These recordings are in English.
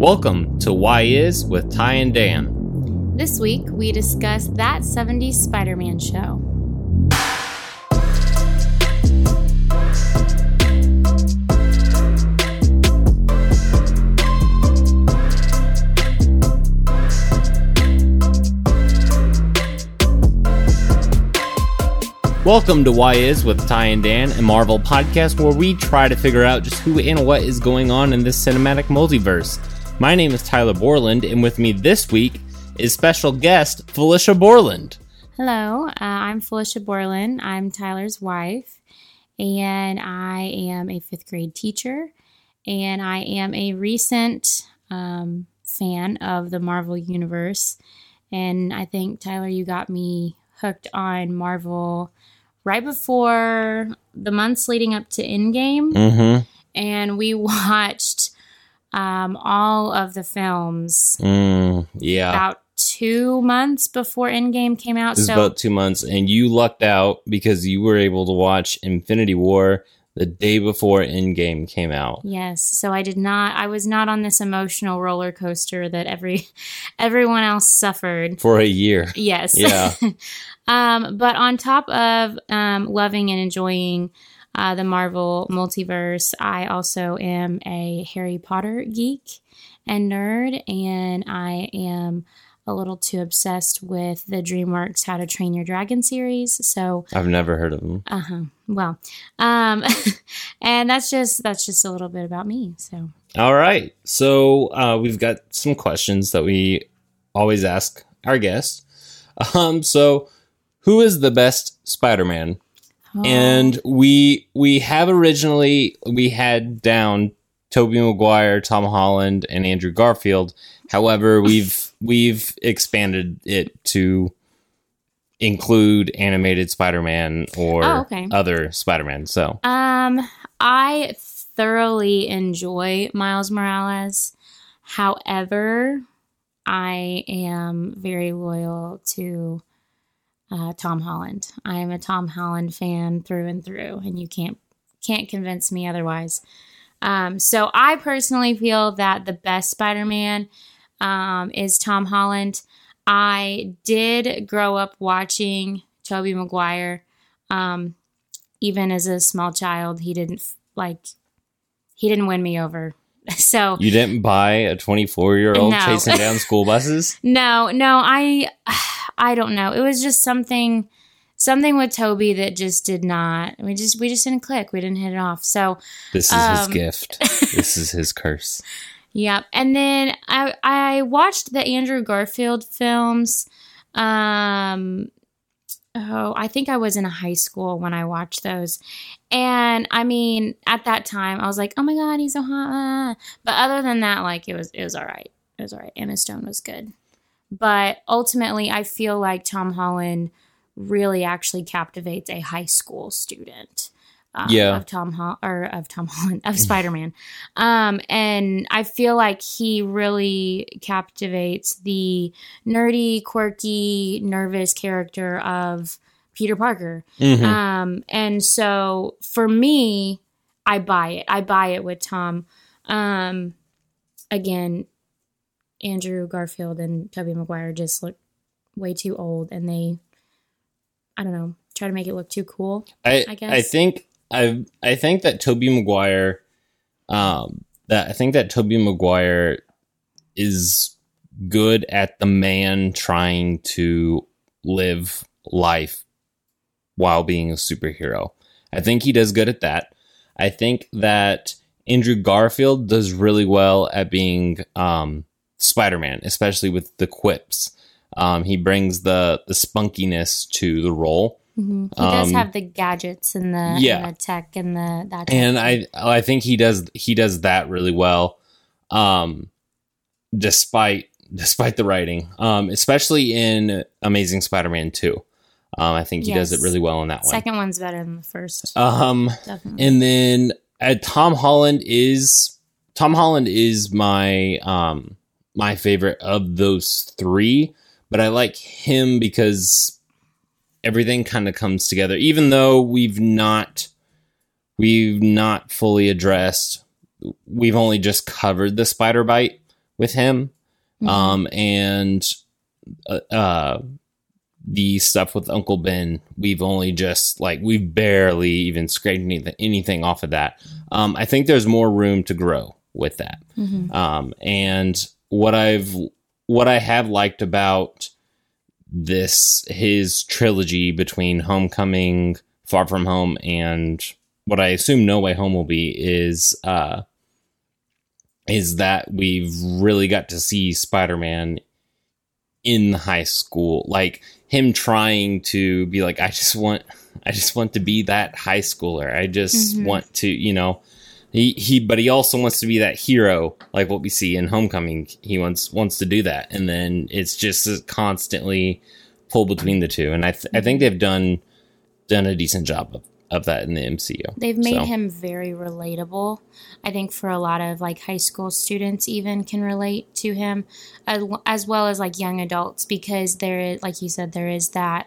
Welcome to Why Is with Ty and Dan. This week, we discuss that 70s Spider Man show. Welcome to Why Is with Ty and Dan, a Marvel podcast where we try to figure out just who and what is going on in this cinematic multiverse. My name is Tyler Borland, and with me this week is special guest Felicia Borland. Hello, uh, I'm Felicia Borland. I'm Tyler's wife, and I am a fifth grade teacher, and I am a recent um, fan of the Marvel Universe. And I think, Tyler, you got me hooked on Marvel right before the months leading up to Endgame. Mm-hmm. And we watched um, all of the films Mm, yeah. about two months before Endgame came out. This is so about two months, and you lucked out because you were able to watch Infinity War the day before Endgame came out. yes, so I did not. I was not on this emotional roller coaster that every everyone else suffered. For a year. Yes. Yeah. um, but on top of um, loving and enjoying uh, the Marvel multiverse, I also am a Harry Potter geek and nerd, and I am a little too obsessed with the DreamWorks How to Train Your Dragon series. So, I've never heard of them. uh huh. Well, um, and that's just that's just a little bit about me. So, All right. So uh, we've got some questions that we always ask our guests. Um, so who is the best Spider-Man? Oh, And we we have originally we had down Tobey Maguire, Tom Holland, and Andrew Garfield. However, we've we've expanded it to include animated Spider-Man or Oh, okay. other Spider-Man. So Um, I thoroughly enjoy Miles Morales. However, I am very loyal to uh, Tom Holland. I am a Tom Holland fan through and through, and you can't can't convince me otherwise. Um, so I personally feel that the best Spider-Man um, is Tom Holland. I did grow up watching Tobey Maguire. Um, even as a small child, he didn't like he didn't win me over. So you didn't buy a 24-year-old No. chasing down school buses? no, no, I I don't know. It was just something something with Tobey that just did not. We just we just didn't click. We didn't hit it off. So This is his Um, gift. this is his curse. Yep. And then I I watched the Andrew Garfield films. Um oh, I think I was in high school when I watched those. And I mean, at that time I was like, "Oh my god, he's so hot." But other than that, like it was it was all right. It was all right. Emma Stone was good. But ultimately, I feel like Tom Holland really actually captivates a high school student. Um, Yeah. of Tom or of Tom Holland of Spider Man, um, and I feel like he really captivates the nerdy, quirky, nervous character of Peter Parker. Mhm. Um, and so for me, I buy it. I buy it with Tom. Um, again, Andrew Garfield and Tobey Maguire just look way too old, and they, I don't know, try to make it look too cool. I, I I think I I think that Tobey Maguire um that I think that Tobey Maguire is good at the man trying to live life while being a superhero. I think he does good at that. I think that Andrew Garfield does really well at being um, Spider-Man, especially with the quips. Um, he brings the the spunkiness to the role. Hmm He does Um, have the gadgets and the, yeah. and the tech and the that. and I I think he does he does that really well, um, despite despite the writing, um, especially in Amazing Spider-Man two. Um, I think he does it really well in that one. Second one's better than the first. Um, Definitely. and then uh, Tom Holland is Tom Holland is my um my favorite of those three, but I like him because everything kind of comes together. Even though we've not we've not fully addressed, we've only just covered the spider bite. with him. Mhm. Um, and uh, uh, the stuff with Uncle Ben, we've only just like we've barely even scraped anything, anything off of that. Um, I think there's more room to grow with that. Mhm. Um, and what I've what I have liked about this his trilogy between Homecoming, Far From Home, and what I assume No Way Home will be is uh is that we've really got to see Spider-Man in high school like him trying to be like I just want I just want to be that high schooler. I just Mhm. want to, you know, he he but he also wants to be that hero like what we see in Homecoming. He wants wants to do that and then it's just constantly pull between the two and I th- I think they've done done a decent job of, of that in the MCU. They've made So- him very relatable. I think for a lot of like high school students, even can relate to him, as, as well as like young adults, because there is, like you said, there is that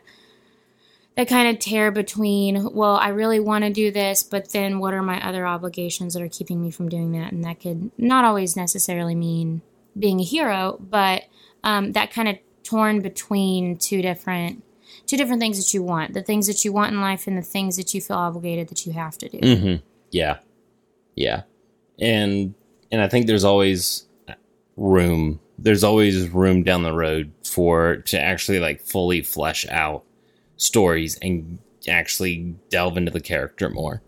that kind of tear between. Well, I really want to do this, but then what are my other obligations that are keeping me from doing that? And that could not always necessarily mean being a hero, but um, that kind of torn between two different two different things that you want the things that you want in life and the things that you feel obligated that you have to do hmm Yeah, yeah, and and I think there's always room. There's always room down the road for to actually like fully flesh out stories and actually delve into the character more,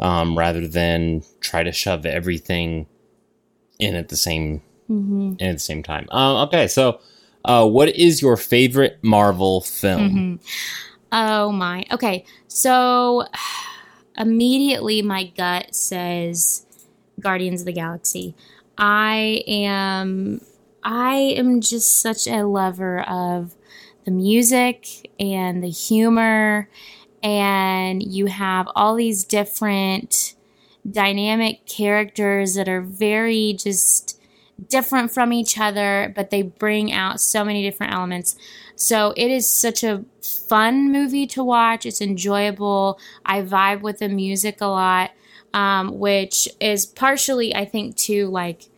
um, rather than try to shove everything in at the same hmm in at the same time. Um, okay, so uh, what is your favorite Marvel film? hmm oh my okay so immediately my gut says guardians of the galaxy i am i am just such a lover of the music and the humor and you have all these different dynamic characters that are very just different from each other, but they bring out so many different elements. So it is such a fun movie to watch. It's enjoyable. I vibe with the music a lot, um, which is partially, I think, too, like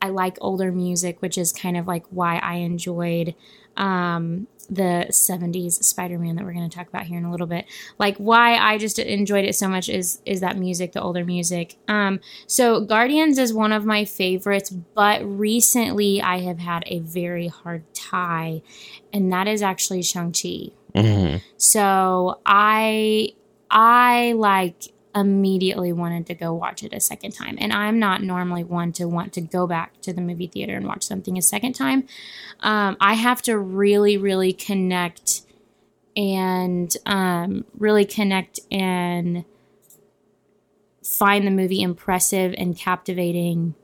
I like older music, which is kind of like why I enjoyed um, the 70s Spider-Man that we're going to talk about here in a little bit. Like why I just enjoyed it so much is is that music, the older music. Um so Guardians is one of my favorites, but recently I have had a very hard tie and that is actually Shang-Chi. hmm So I I like immediately wanted to go watch it a second time. And I'm not normally one to want to go back to the movie theater and watch something a second time. Um, I have to really, really connect and um, really connect and find the movie impressive and captivating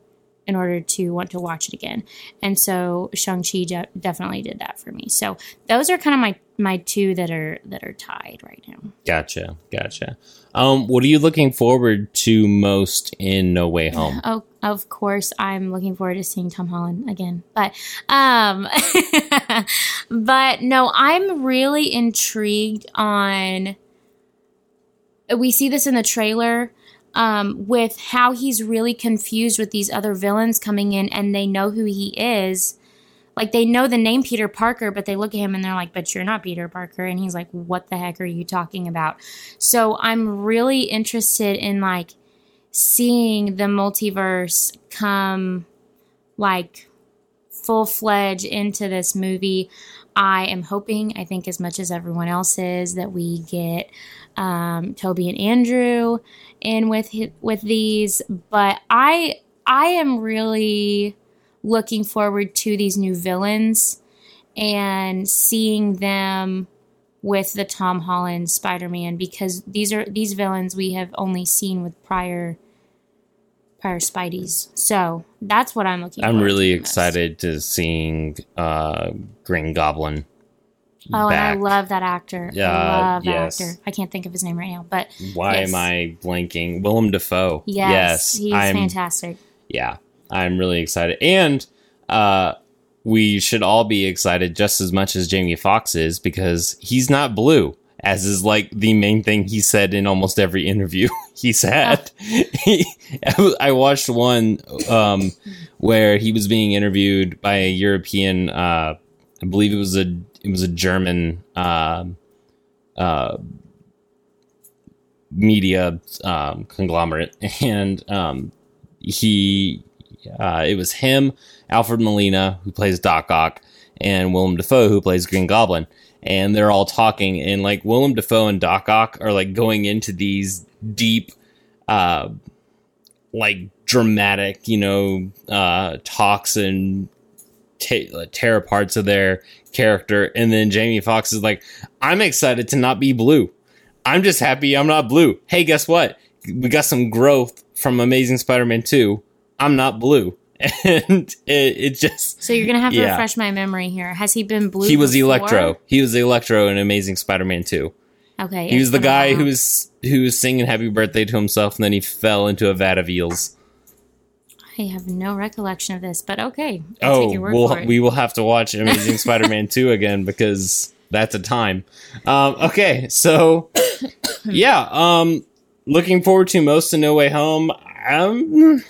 in order to want to watch it again. And so Shang-Chi de- definitely did that for me. So those are kind of my my two that are that are tied right now. Gotcha, gotcha. Um, what are you looking forward to most in No Way Home? Oh, of course, I'm looking forward to seeing Tom Holland again. But, um, but no, I'm really intrigued on. We see this in the trailer um, with how he's really confused with these other villains coming in, and they know who he is. Like they know the name Peter Parker, but they look at him and they're like, "But you're not Peter Parker," and he's like, "What the heck are you talking about?" So I'm really interested in like seeing the multiverse come like full fledged into this movie. I am hoping, I think, as much as everyone else is, that we get um, Tobey and Andrew in with with these. But I I am really looking forward to these new villains and seeing them with the Tom Holland Spider-Man because these are these villains we have only seen with prior prior Spideys. So that's what I'm looking. I'm forward really to the most. excited to seeing uh, Green Goblin. Oh, back. and I love that actor. Yeah, I love that yes. actor. I can't think of his name right now, but Why Yes. am I blanking? Willem Dafoe. yes, he's I'm, fantastic. Yeah, I'm really excited, and uh, we should all be excited just as much as Jamie Foxx is because he's not blue, as is like the main thing he said in almost every interview he's had. I watched one um, where he was being interviewed by a European, uh, I believe it was a it was a German uh, uh, media um, conglomerate, and um, he uh, it was him, Alfred Molina, who plays Doc Ock, and Willem Dafoe, who plays Green Goblin, and they're all talking, and like Willem Dafoe and Doc Ock are like going into these deep, uh, like dramatic, you know, uh, talks and t- tear apart of their character, and then Jamie Foxx is like, "I'm excited to not be blue. I'm just happy I'm not blue. Hey, guess what? We got some growth from Amazing Spider-Man 2. I'm not blue." And it, it just So you're gonna have to Yeah. refresh my memory here. Has he been blue? he was before? Electro. He was Electro in Amazing Spider-Man 2. Okay, He was the guy who was who was singing "Happy Birthday" to himself, and then he fell into a vat of eels. I have no recollection of this, but okay. I'll Oh, take your word we'll, for it. we will have to watch Amazing Spider-Man two again because that's a time. Um, okay, so yeah, um, looking forward to most of No Way Home. Um,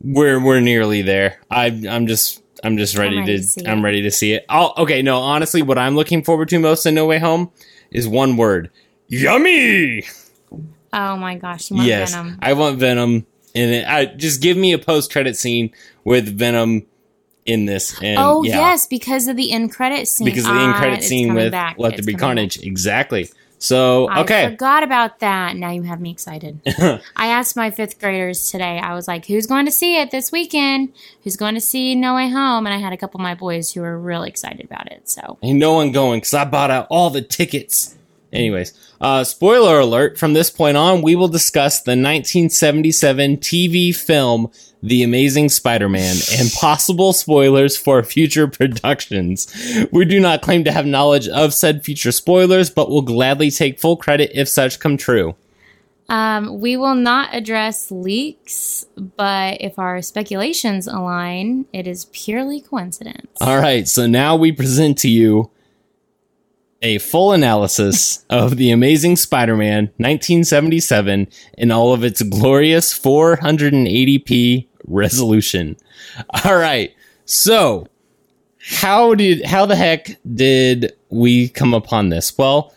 we're we're nearly there. I I'm just I'm just ready, ready to, to I'm ready to see it. I'll, okay, no, honestly, what I'm looking forward to most in No Way Home is one word: yummy. oh my gosh, you want yes, Venom? I want Venom, and it, I just give me a post credit scene with Venom in this. And oh yeah, yes, because of the end credit scene. because of the end Ah, credit it's scene with back. Let There Be Carnage. Exactly. So back. I okay, forgot about that. Now you have me excited. I asked my fifth graders today. I was like, "Who's going to see it this weekend? Who's going to see No Way Home?" And I had a couple of my boys who were really excited about it. So ain't no one going because I bought out all the tickets. Anyways, uh, spoiler alert: from this point on, we will discuss the 1977 TV film The Amazing Spider-Man and possible spoilers for future productions. We do not claim to have knowledge of said future spoilers, but will gladly take full credit if such come true. um, we will not address leaks, but if our speculations align, it is purely coincidence. All right, so now we present to you a full analysis of The Amazing Spider Man 1977 in all of its glorious 480p resolution. All right, so how did how the heck did we come upon this? Well,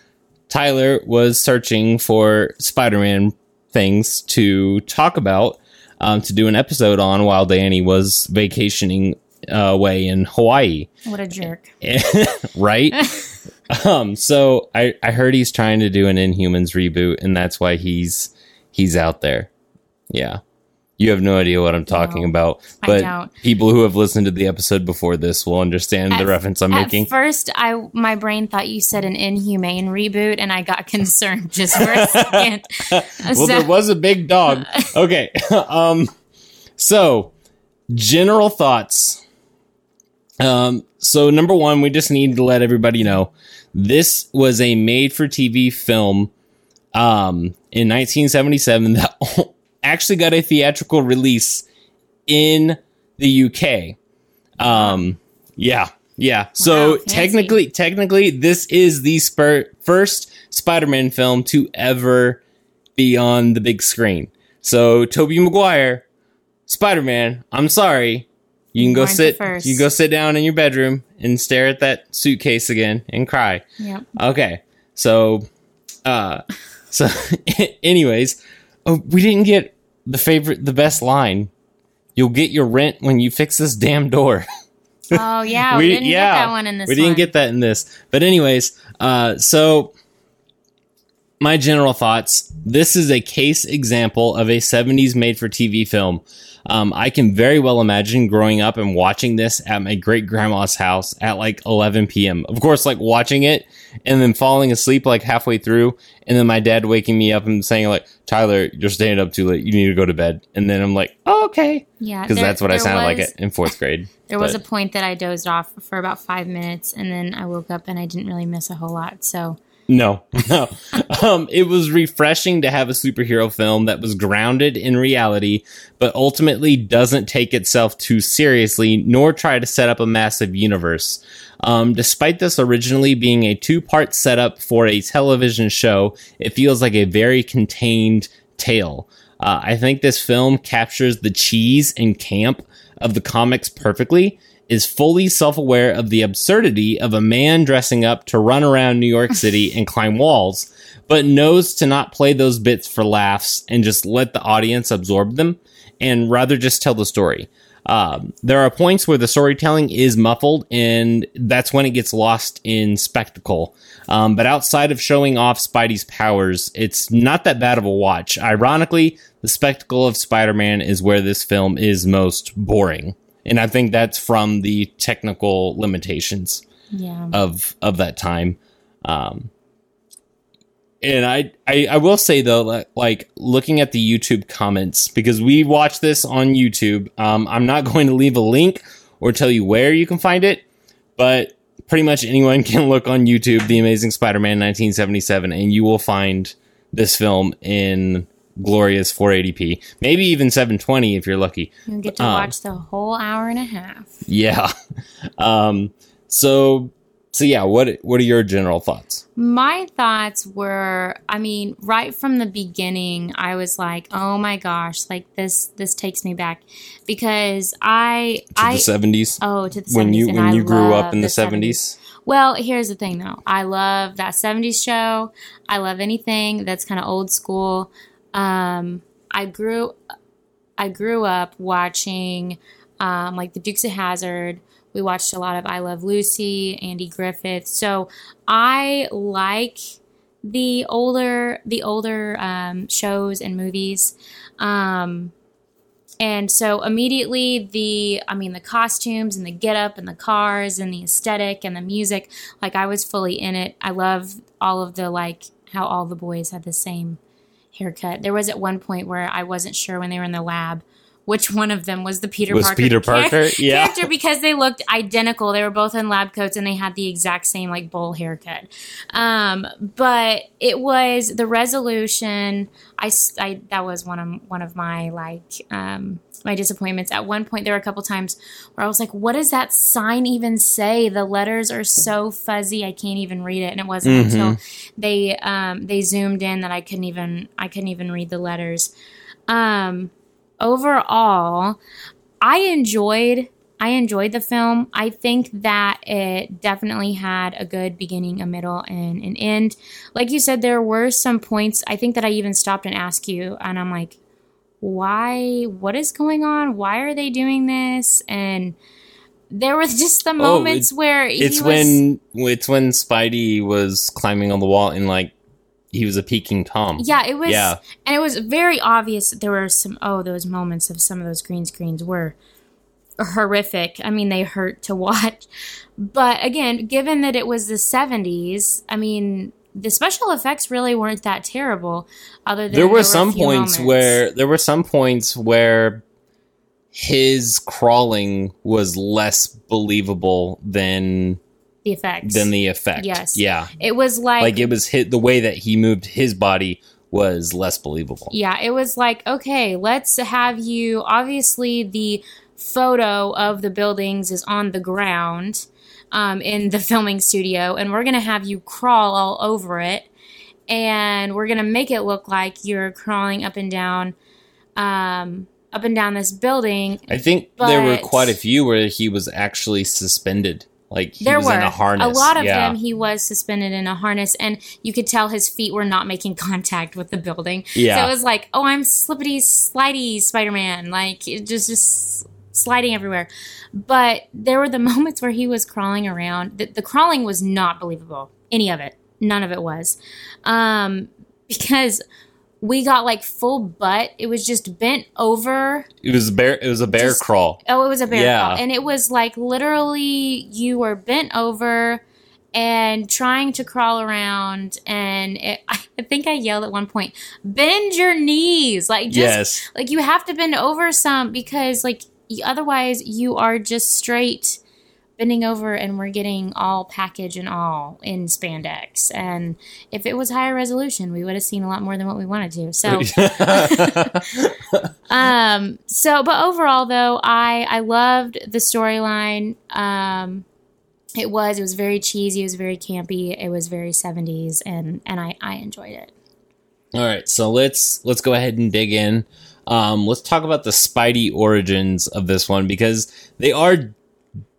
Tyler was searching for Spider Man things to talk about um, to do an episode on while Danny was vacationing uh, away in Hawaii, What a jerk. right? um, so I, I heard he's trying to do an Inhumans reboot, and that's why he's he's out there. Yeah. You have no idea what I'm talking No, about, but people who have listened to the episode before this will understand the reference I'm At making. first, I my brain thought you said an inhumane reboot, and I got concerned just for a second. well, there was a big dog. Okay. um, so, general thoughts. Um, so number one, we just need to let everybody know this was a made-for-TV film um, in 1977 that actually got a theatrical release in the UK. Um, yeah, yeah. So fancy. technically, technically, this is the spur- first Spider-Man film to ever be on the big screen. So Tobey Maguire, Spider-Man. I'm sorry. You can go sit. You can go sit down in your bedroom and stare at that suitcase again and cry. Yep. Okay. So, uh, so, anyways, oh, we didn't get the favorite, the best line. You'll get your rent when you fix this damn door. Oh yeah, we, didn't get that one in this. We didn't one. get that in this. But anyways, uh, so my general thoughts. This is a case example of a 70s made for TV film. Um, I can very well imagine growing up and watching this at my great grandma's house at like 11 p.m. Of course, like watching it and then falling asleep like halfway through, and then my dad waking me up and saying like, "Tyler, you're staying up too late. You need to go to bed." And then I'm like, oh, "Okay," Yeah, because there- that's what I sounded like was- it in fourth grade. There was a point that I dozed off for about five minutes, and then I woke up and I didn't really miss a whole lot. So No, no. um, it was refreshing to have a superhero film that was grounded in reality, but ultimately doesn't take itself too seriously, nor try to set up a massive universe. Um, despite this originally being a two part setup for a television show, it feels like a very contained tale. Uh, I think this film captures the cheese and camp of the comics perfectly. Is fully self aware of the absurdity of a man dressing up to run around New York City and climb walls, but knows to not play those bits for laughs and just let the audience absorb them and rather just tell the story. Um, there are points where the storytelling is muffled, and that's when it gets lost in spectacle. Um, but outside of showing off Spidey's powers, it's not that bad of a watch. Ironically, the spectacle of Spider Man is where this film is most boring. And I think that's from the technical limitations Yeah. of of that time. Um, and I, I I will say though, like looking at the YouTube comments because we watch this on YouTube. Um, I'm not going to leave a link or tell you where you can find it, but pretty much anyone can look on YouTube, The Amazing Spider-Man 1977, and you will find this film in glorious 480p, maybe even 720 if you're lucky. You get to um, watch the whole hour and a half. Yeah. Um, so so yeah, what what are your general thoughts? My thoughts were, I mean, right from the beginning, I was like, "Oh my gosh, like this this takes me back." Because I To I the 70s oh, to the 70s when you when you grew up in the 70s. Well, here's the thing though. I love that 70s show. I love anything that's kind of old school. Um, I grew I grew up watching um, like the Dukes of Hazzard. We watched a lot of I Love Lucy, Andy Griffith. So I like the older the older um, shows and movies. Um, and so immediately the I mean the costumes and the getup and the cars and the aesthetic and the music, like I was fully in it. I love all of the like how all the boys had the same haircut. There was at one point where I wasn't sure when they were in the lab which one of them was the Peter Was Parker Peter Parker? Yeah. character because they looked identical. They were both in lab coats and they had the exact same like bowl haircut. Um, but it was the resolution. I that was one of one of my like um, my disappointments. At one point, there were a couple times where I was like, "What does that sign even say?" The letters are so fuzzy, I can't even read it. And it wasn't Mhm. until they um, they zoomed in that I couldn't even I couldn't even read the letters. Um, overall, I enjoyed I enjoyed the film. I think that it definitely had a good beginning, a middle, and an end. Like you said, there were some points I think that I even stopped and asked you, and I'm like, why? What is going on? Why are they doing this? And there were just the oh, moments where he It's was, when it's when Spidey was climbing on the wall and like he was a peeking tom. Yeah, it was, Yeah. and it was very obvious that there were some. Oh, those moments of some of those green screens were horrific. I mean, they hurt to watch. But again, given that it was the '70s, I mean, the special effects really weren't that terrible. Other than There were a some points moments. where there were some points where his crawling was less believable than the effects than the effect. Yes. Yeah. It was like, Like it was hit the way that he moved his body was less believable. yeah, it was like okay, let's have you. Obviously, the photo of the buildings is on the ground um, in the filming studio, and we're gonna have you crawl all over it, and we're gonna make it look like you're crawling up and down, um, up and down this building. I think there were quite a few where he was actually suspended. Like he there was were in a harness. a lot of yeah. them. He was suspended in a harness, and you could tell his feet were not making contact with the building. Yeah. So it was like, oh, I'm slippity slidey Spider Man, like it just just sliding everywhere. But there were the moments where he was crawling around. The, the crawling was not believable. Any of it, none of it was, um, because we got like full butt. It was just bent over. It was a bear it was a bear Just- crawl. Oh, it was a bear Yeah. crawl. And it was like literally you were bent over and trying to crawl around. And it, I think I yelled at one point, bend your knees. Like, just yes. like you have to bend over some because, like, otherwise you are just straight bending over and we're getting all package and all in spandex. And if it was higher resolution, we would have seen a lot more than what we wanted to. So. Um. So, but overall, though, I I loved the storyline. Um, it was it was very cheesy. It was very campy. It was very seventies, and and I I enjoyed it. All right, so let's let's go ahead and dig in. Um, let's talk about the Spidey origins of this one because they are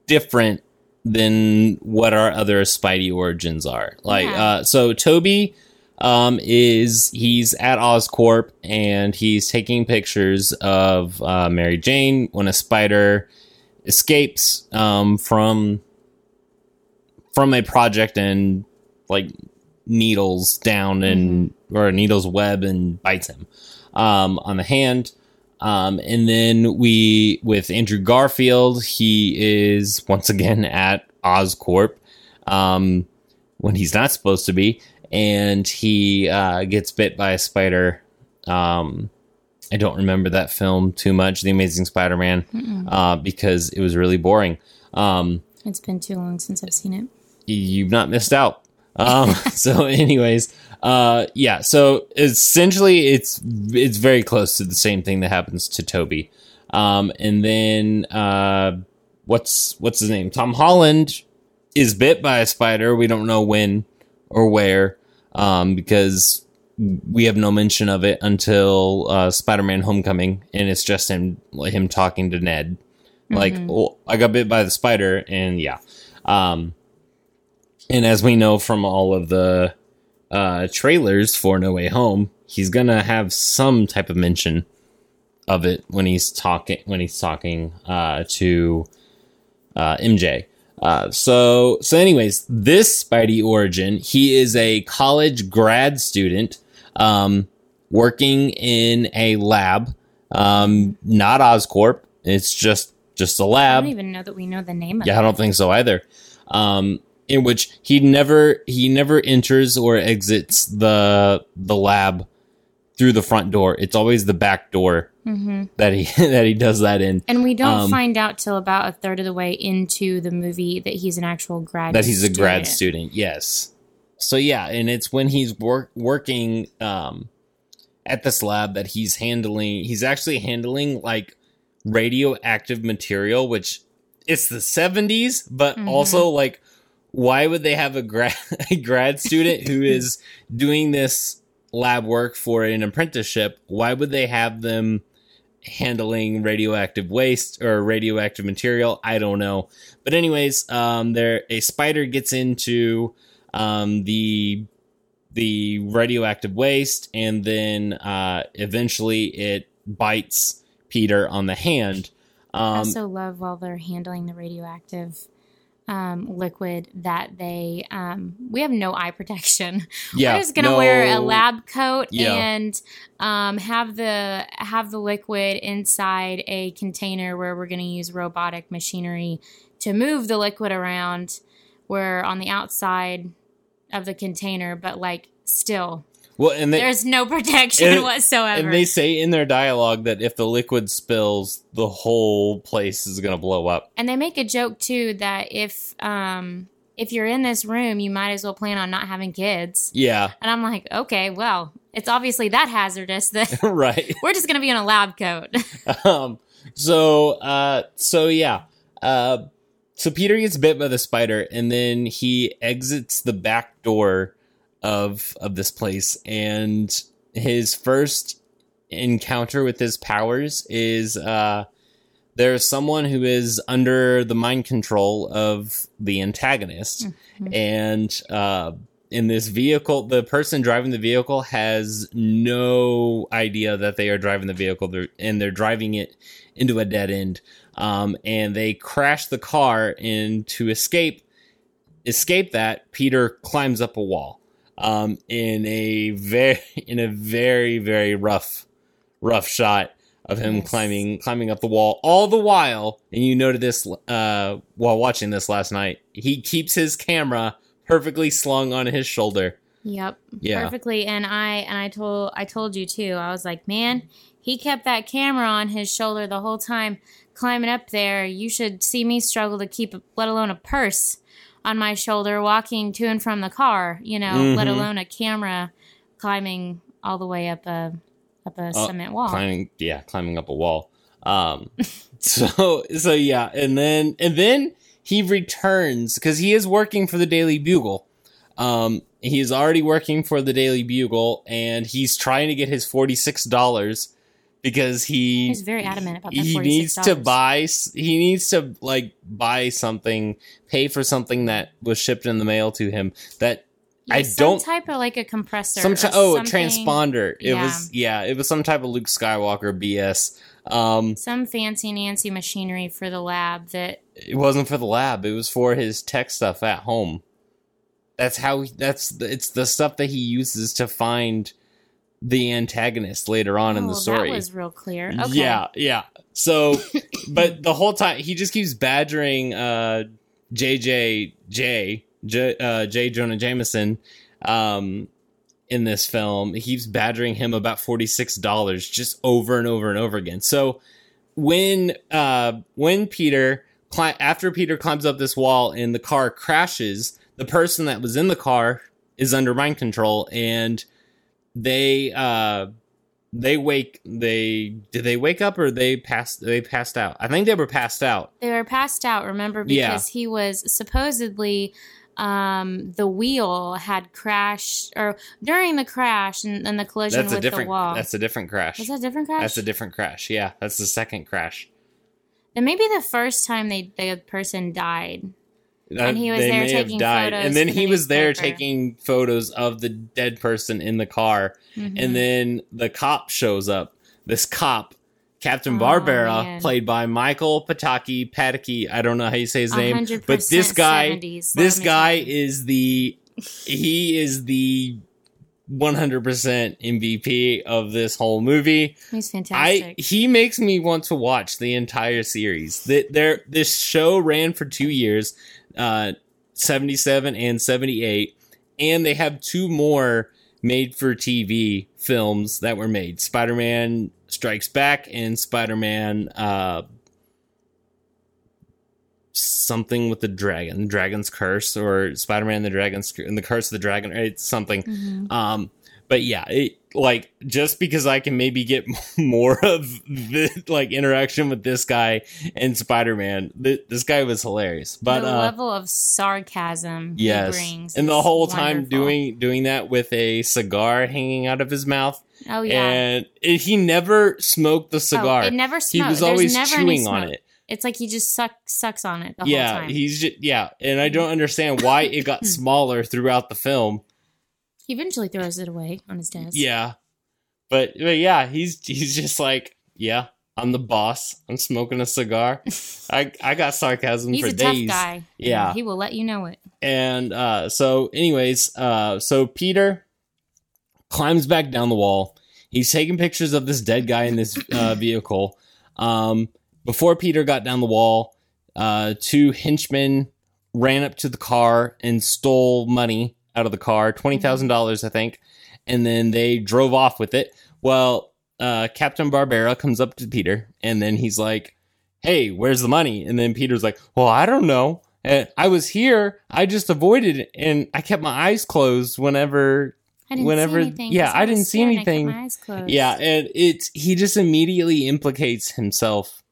different than what our other Spidey origins are. Like, Yeah. uh, so Tobey um, is he's at Oscorp and he's taking pictures of uh, Mary Jane when a spider escapes um, from from a project and like needles down and or a needle's web and bites him um, on the hand. Um, and then we with Andrew Garfield, he is once again at Oscorp um, when he's not supposed to be, and he uh, gets bit by a spider. Um, I don't remember that film too much, The Amazing Spider-Man, uh, because it was really boring. Um, It's been too long since I've seen it. you've not missed out. Um, so, anyways, uh, yeah. So essentially, it's it's very close to the same thing that happens to Tobey. Um, and then uh, what's what's his name? Tom Holland is bit by a spider. We don't know when or where, um, because we have no mention of it until uh, Spider-Man: Homecoming, and it's just him him talking to Ned, like, Mhm. "Oh, I got bit by the spider," and yeah. Um, and as we know from all of the uh, trailers for No Way Home, he's gonna have some type of mention of it when he's talking when he's talking uh, to uh, MJ. Uh, so so anyways, this Spidey origin, he is a college grad student um, working in a lab, um, not Oscorp. It's just just a lab. I don't even know that we know the name of Yeah, I don't think so either. Um, in which he never he never enters or exits the the lab through the front door. It's always the back door hmm that he that he does that in. And we don't Um, find out till about a third of the way into the movie that he's an actual grad. That he's a grad student. student. Yes. So yeah, and it's when he's work working um at this lab that he's handling he's actually handling like radioactive material which it's the 70s but Mhm. also like why would they have a grad a grad student who is doing this lab work for an apprenticeship? Why would they have them handling radioactive waste or radioactive material? I don't know. But anyways um there a spider gets into um the the radioactive waste and then uh eventually it bites peter on the hand. I um also love while they're handling the radioactive um, liquid that they um, we have no eye protection. yeah We're just gonna wear a lab coat Yeah. and um, have the have the liquid inside a container where we're gonna use robotic machinery to move the liquid around. We're on the outside of the container, but like still, well and they there's no protection and- whatsoever. and they say in their dialogue that if the liquid spills the whole place is gonna blow up And they make a joke too that if um if you're in this room, you might as well plan on not having kids. yeah And I'm like, okay, well, it's obviously that hazardous that right we're just gonna be in a lab coat. um so uh so yeah uh so peter gets bit by the spider and then he exits the back door of of this place. And his first encounter with his powers is uh there's someone who is under the mind control of the antagonist. Mhm. and uh in this vehicle the person driving the vehicle has no idea that they are driving the vehicle. They're, and they're driving it into a dead end. Um, and they crash the car and to escape escape that peter climbs up a wall um, in a very in a very very rough rough shot of him Yes. climbing climbing up the wall all the while and you noted this uh, while watching this last night he keeps his camera perfectly slung on his shoulder yep. Yeah. Perfectly. And I and I told I told you too. I was like, man, he kept that camera on his shoulder the whole time climbing up there. You should see me struggle to keep let alone a purse on my shoulder walking to and from the car, you know, let Mhm. alone a camera climbing all the way up a up a Oh, cement wall. climbing yeah climbing up a wall um so so yeah and then and then he returns because he is working for the daily bugle um he's already working for the Daily Bugle, and he's trying to get his forty six dollars because he He's very adamant about he needs to buy he needs to like buy something pay for something that was shipped in the mail to him that I some don't- type of like a compressor. some ti- oh a transponder it Yeah. was yeah it was some type of luke skywalker bs um Some fancy Nancy machinery for the lab that it wasn't for the lab it was for his tech stuff at home that's how he, that's it's the stuff that he uses to find the antagonist later on in oh, the story That was real clear. Okay. Yeah, yeah. So, but the whole time he just keeps badgering uh, JJ J J uh, J Jonah Jameson um, in this film. He keeps badgering him about forty six dollars just over and over and over again. So when uh, when Peter cli- after Peter climbs up this wall and the car crashes, the person that was in the car is under mind control and they uh they wake they did they wake up or they passed they passed out i think they were passed out They were passed out, remember, because Yeah. he was supposedly um the wheel had crashed or during the crash and, and the collision that's with the wall. that's a different crash Was that a different crash? that's a different crash yeah that's the second crash then maybe the first time they the person died. Uh, he was they there may have died photos and then for the he was there taking photos of the dead person in the car Mhm. and then the cop shows up this cop captain Oh, barbera man. played by michael pataki pataki i don't know how you say his name but this guy 70s, this guy is the he is the 100% MVP of this whole movie. He's fantastic. I he makes me want to watch the entire series. That there this show ran for 2 years, uh 77 and 78, and they have two more made for TV films that were made. Spider-Man Strikes Back and Spider-Man uh something with the dragon, Dragon's Curse, or Spider-Man and the Dragon's and the Curse of the Dragon. or It's something. Mhm. Um, but yeah, it like just because I can maybe get more of the like interaction with this guy and Spider-Man, th- this guy was hilarious. But the uh, level of sarcasm yes, he brings, and the whole time wonderful. doing doing that with a cigar hanging out of his mouth, oh yeah, and it, he never smoked the cigar. Oh, it never smoked. he was There's always chewing on it. It's like he just suck sucks on it the yeah, whole time. he's just yeah, and I don't understand why it got smaller throughout the film. He eventually throws it away on his desk. Yeah, but, but yeah, he's he's just like yeah, I'm the boss. I'm smoking a cigar. I I got sarcasm he's for a days. tough guy. Yeah. he will let you know it. And uh, so, anyways, uh, so Peter climbs back down the wall. He's taking pictures of this dead guy in this uh, vehicle. Um, before Peter got down the wall, uh, two henchmen ran up to the car and stole money out of the car, twenty thousand dollars, I think, and then they drove off with it. Well, uh, Captain Barbera comes up to Peter, and then he's like, "Hey, where's the money?" And then Peter's like, "Well, I don't know. Uh, I was here. I just avoided it, and I kept my eyes closed whenever I didn't Whenever- see anything. yeah, I didn't see scared and I kept anything. my eyes closed. Yeah, and it's he just immediately implicates himself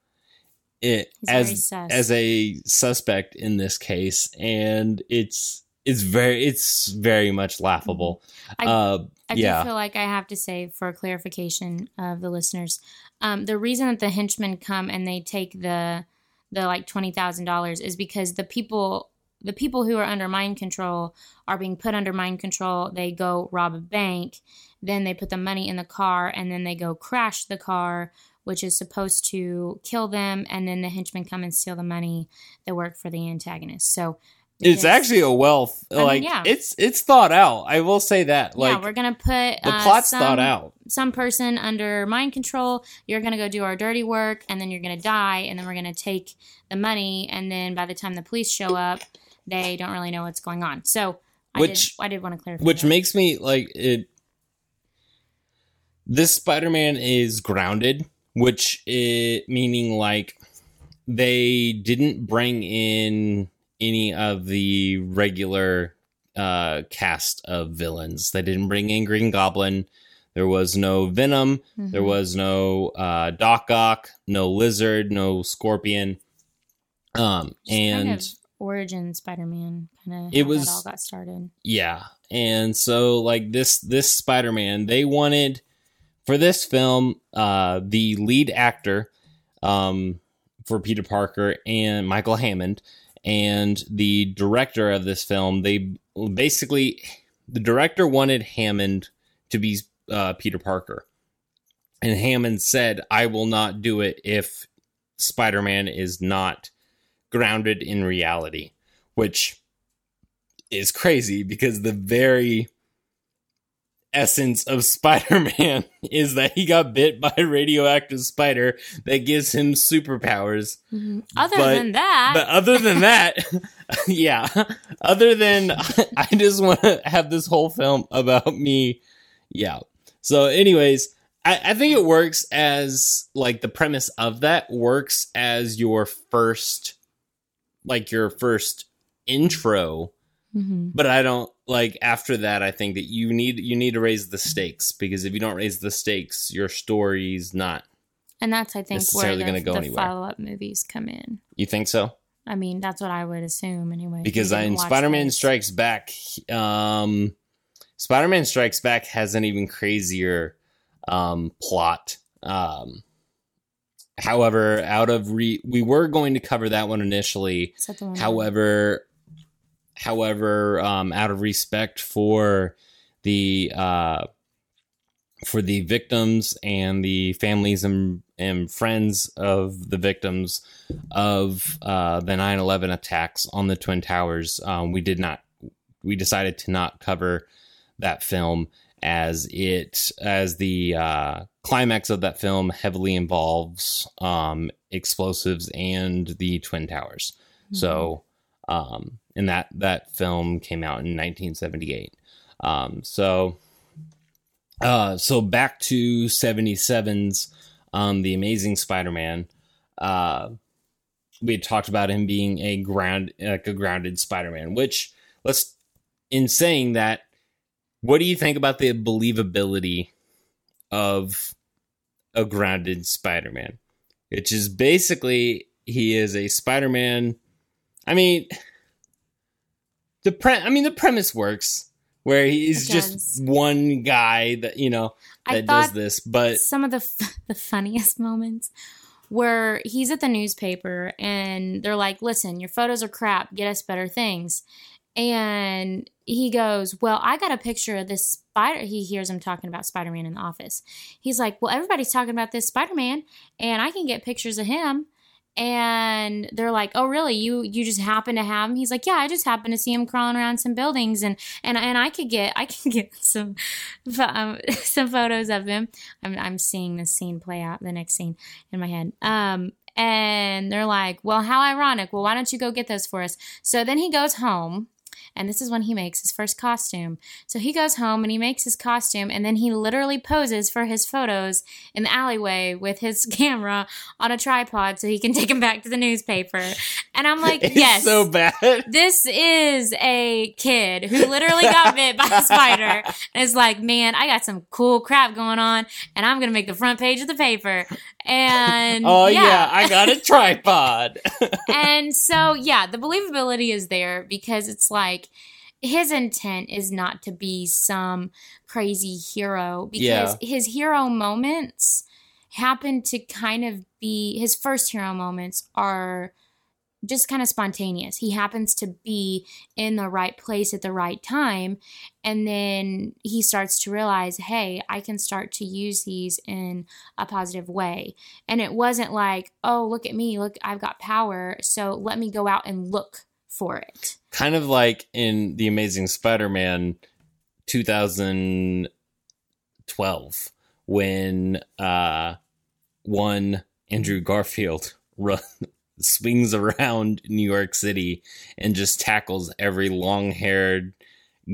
it, He's as as a suspect in this case, and it's it's very it's very much laughable. I- uh, I yeah, do feel like I have to say, for clarification of the listeners, um, the reason that the henchmen come and they take the the like twenty thousand dollars is because the people the people who are under mind control are being put under mind control. They go rob a bank, then they put the money in the car, and then they go crash the car, which is supposed to kill them, and then the henchmen come and steal the money that work for the antagonist. So it's actually a wealth. mean, like yeah. it's it's thought out. I will say that. Like yeah, we're gonna put the uh, plot's some- thought out. some person under mind control. You're going to go do our dirty work and then you're going to die. And then we're going to take the money. And then by the time the police show up, they don't really know what's going on. So Which- I did, I did want to clarify. which that. makes me like it this spider-man is grounded which it meaning like they didn't bring in any of the regular uh cast of villains they didn't bring in green goblin there was no venom there Mhm. was no uh doc ock no lizard no scorpion um Just kind and of origin Spider-Man kind of It was- all got started. Yeah. And so like this this Spider-Man, they wanted for this film uh the lead actor um for Peter Parker and Michael Hammond and the director of this film, they basically the director wanted Hammond to be uh Peter Parker. And Hammond said, "I will not do it if Spider-Man is not grounded in reality." Which is crazy because the very essence of Spider-Man is that he got bit by a radioactive spider that gives him superpowers. Mhm. Other But- than that, But other than that, yeah, other than I just want to have this whole film about me. Yeah. So anyways, I, I think it works as like the premise of that works as your first like your first intro Mhm. but I don't like after that. I think that you need you need to raise the stakes because if you don't raise the stakes, your story's not. and that's I think where necessarily the, gonna go the anywhere. follow-up movies come in. You think so? I mean, that's what I would assume anyway. Because in Spider-Man. Strikes Back, um, Spider-Man Strikes Back has an even crazier um, plot. Um, however, out of re, we were going to cover that one initially. That one? However, however, um, out of respect for the uh, for the victims and the families and, and friends of the victims of uh, the 9-11 attacks on the twin towers um, we did not we decided to not cover that film as it as the uh, climax of that film heavily involves um, explosives and the twin towers Mhm. so, um, and that that film came out in 1978. Um, so, uh, so back to 77's um, The Amazing Spider-Man. Uh, we had talked about him being a ground like a grounded Spider-Man, which let's in saying that, what do you think about the believability of a grounded Spider-Man? Which is basically he is a Spider-Man I mean, the pre- I mean the premise works where he's just one guy that you know that does this, but some of the f- the funniest moments where he's at the newspaper and they're like, "Listen, your photos are crap. Get us better things." And he goes, "Well, I got a picture of this spider." He hears him talking about Spider-Man in the office. He's like, "Well, everybody's talking about this Spider-Man, and I can get pictures of him." And they're like, "Oh, really? You you just happen to have him?" He's like, "Yeah, I just happen to see him crawling around some buildings, and and and I could get I can get some um, some photos of him." I'm I'm seeing this scene play out, the next scene in my head. Um, and they're like, "Well, how ironic. Well, why don't you go get those for us?" So then he goes home, and this is when he makes his first costume. So he goes home and he makes his costume, and then he literally poses for his photos in the alleyway with his camera on a tripod so he can take them back to the newspaper. And I'm like, it's "Yes, so bad. this is a kid who literally got bit by a spider and is like, man, I got some cool crap going on, and I'm gonna make the front page of the paper. And Oh yeah. I got a tripod. and so yeah, the believability is there because it's like his intent is not to be some crazy hero because his hero moments happen to kind of be his first hero moments are just kind of spontaneous. He happens to be in the right place at the right time. And then he starts to realize, hey, I can start to use these in a positive way. And it wasn't like, oh, look at me. Look, I've got power. So let me go out and look for it. kind of like in the Amazing Spider-Man 2012 when uh one Andrew Garfield run, swings around New York City and just tackles every long-haired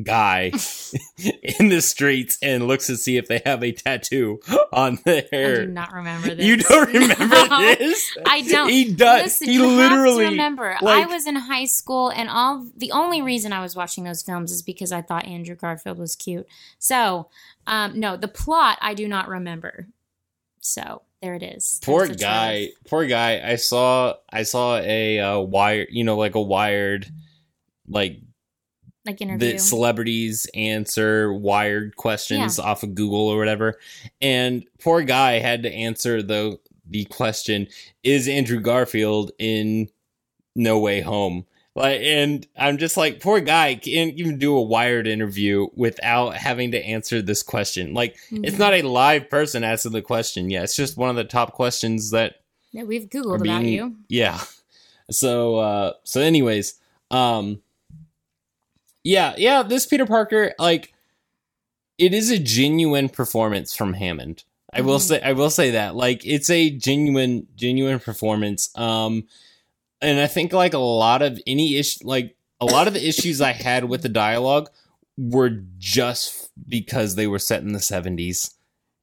guy in the streets and looks to see if they have a tattoo on their I do not remember this. You don't remember No, this? I don't. He does. Listen, he literally remember. I was in high school, and all the only reason I was watching those films is because I thought Andrew Garfield was cute. So, um, no, the plot I do not remember. So there it is. poor guy. Poor guy. I saw i saw a uh, wire you know like a wired like Like interview. the celebrities answer wired questions off of google or whatever. And poor guy had to answer the the question is andrew garfield in no way home like and i'm just like poor guy can't even do a wired interview without having to answer this question like it's Mhm. not a live person asking the question. Yeah, it's just one of the top questions that Yeah, we've Googled about you. Yeah. So uh so anyways, um yeah, yeah, this Peter Parker like it is a genuine performance from Hammond. I will Mhm. say I will say that. Like it's a genuine genuine performance. Um and I think like a lot of any issue like a lot of the issues I had with the dialogue were just because they were set in the 70s.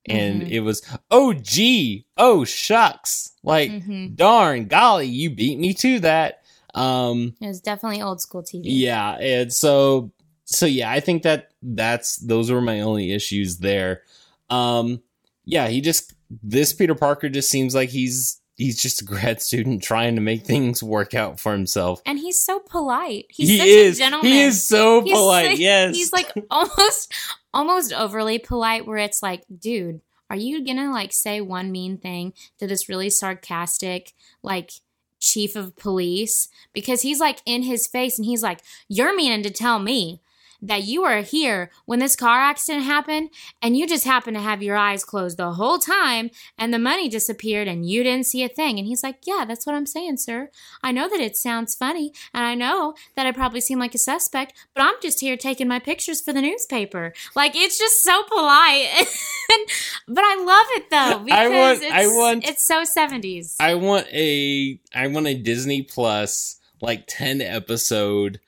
And Mhm. it was, oh, gee, oh, shucks. Like, hmm darn, golly, you beat me to that. Um, It was definitely old school TV. yeah. And so, so yeah, I think that that's, those were my only issues there. Um, yeah, he just, this Peter Parker just seems like he's, he's just a grad student trying to make things work out for himself. And he's so polite. He's he such is, a gentleman. he is so He's polite. like- yes. He's like almost almost overly polite where it's like, dude, are you gonna like say one mean thing to this really sarcastic, like chief of police? Because he's like in his face and he's like, You're meaning to tell me that you were here when this car accident happened and you just happened to have your eyes closed the whole time and the money disappeared and you didn't see a thing. And he's like, Yeah, that's what I'm saying, sir. I know that it sounds funny and I know that I probably seem like a suspect, but I'm just here taking my pictures for the newspaper. Like it's just so polite. but I love it though because I want- it's, I want- it's so 70s. I want a I want a Disney Plus like 10 episode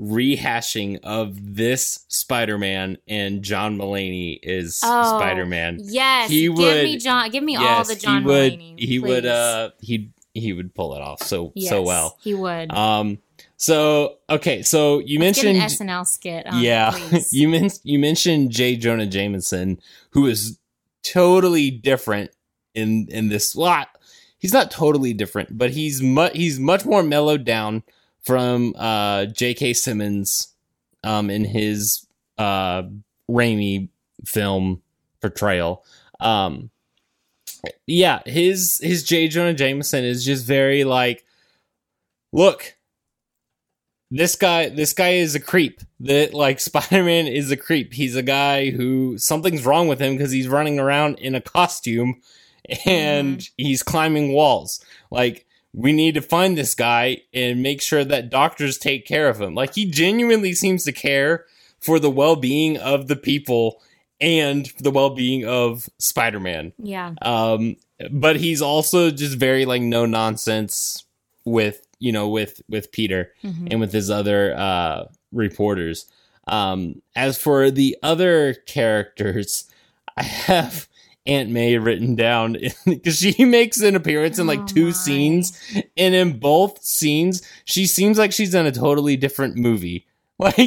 rehashing of this Spider-Man and John Mulaney is Oh, Spider-Man. yes, he would, give me John. Give me all the John he would Mulaney. he would uh he he would pull it off so yes, so well. He would. Um so okay, so you Let's mentioned SNL skit. On, yeah, you men- you mentioned J. Jonah Jameson, who is totally different in in this slot. He's not totally different, but he's much he's much more mellowed down from uh, J.K. Simmons um, in his uh, Raimi film portrayal. Um, yeah, his his J. Jonah Jameson is just very like, look, this guy this guy is a creep that like spider-man is a creep he's a guy who something's wrong with him because he's running around in a costume and he's climbing walls like we need to find this guy and make sure that doctors take care of him like he genuinely seems to care for the well-being of the people and the well-being of spider-man yeah. um but he's also just very like no nonsense with you know with with peter Mhm. and with his other uh reporters um as for the other characters i have aunt may written down because she makes an appearance in like Oh two scenes and in both scenes she seems like she's in a totally different movie. Like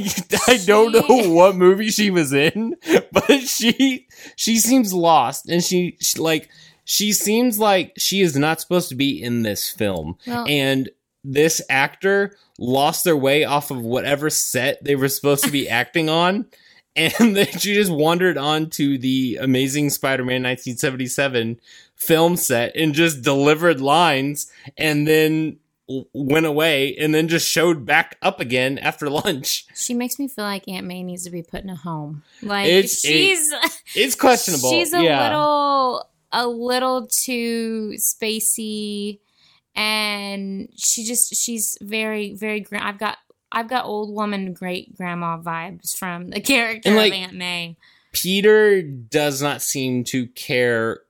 i don't know what movie she was in but she she seems lost and she, she like she seems like she is not supposed to be in this film. Well, and this actor lost their way off of whatever set they were supposed to be acting on and then she just wandered onto the amazing spider-man 1977 film set and just delivered lines and then went away and then just showed back up again after lunch. She makes me feel like Aunt May needs to be put in a home. Like It's- it- she's it's questionable. She's a yeah. little a little too spacey and she just she's very very gra- I've got I've got old woman great grandma vibes from the character like, of Aunt May. peter does not seem to care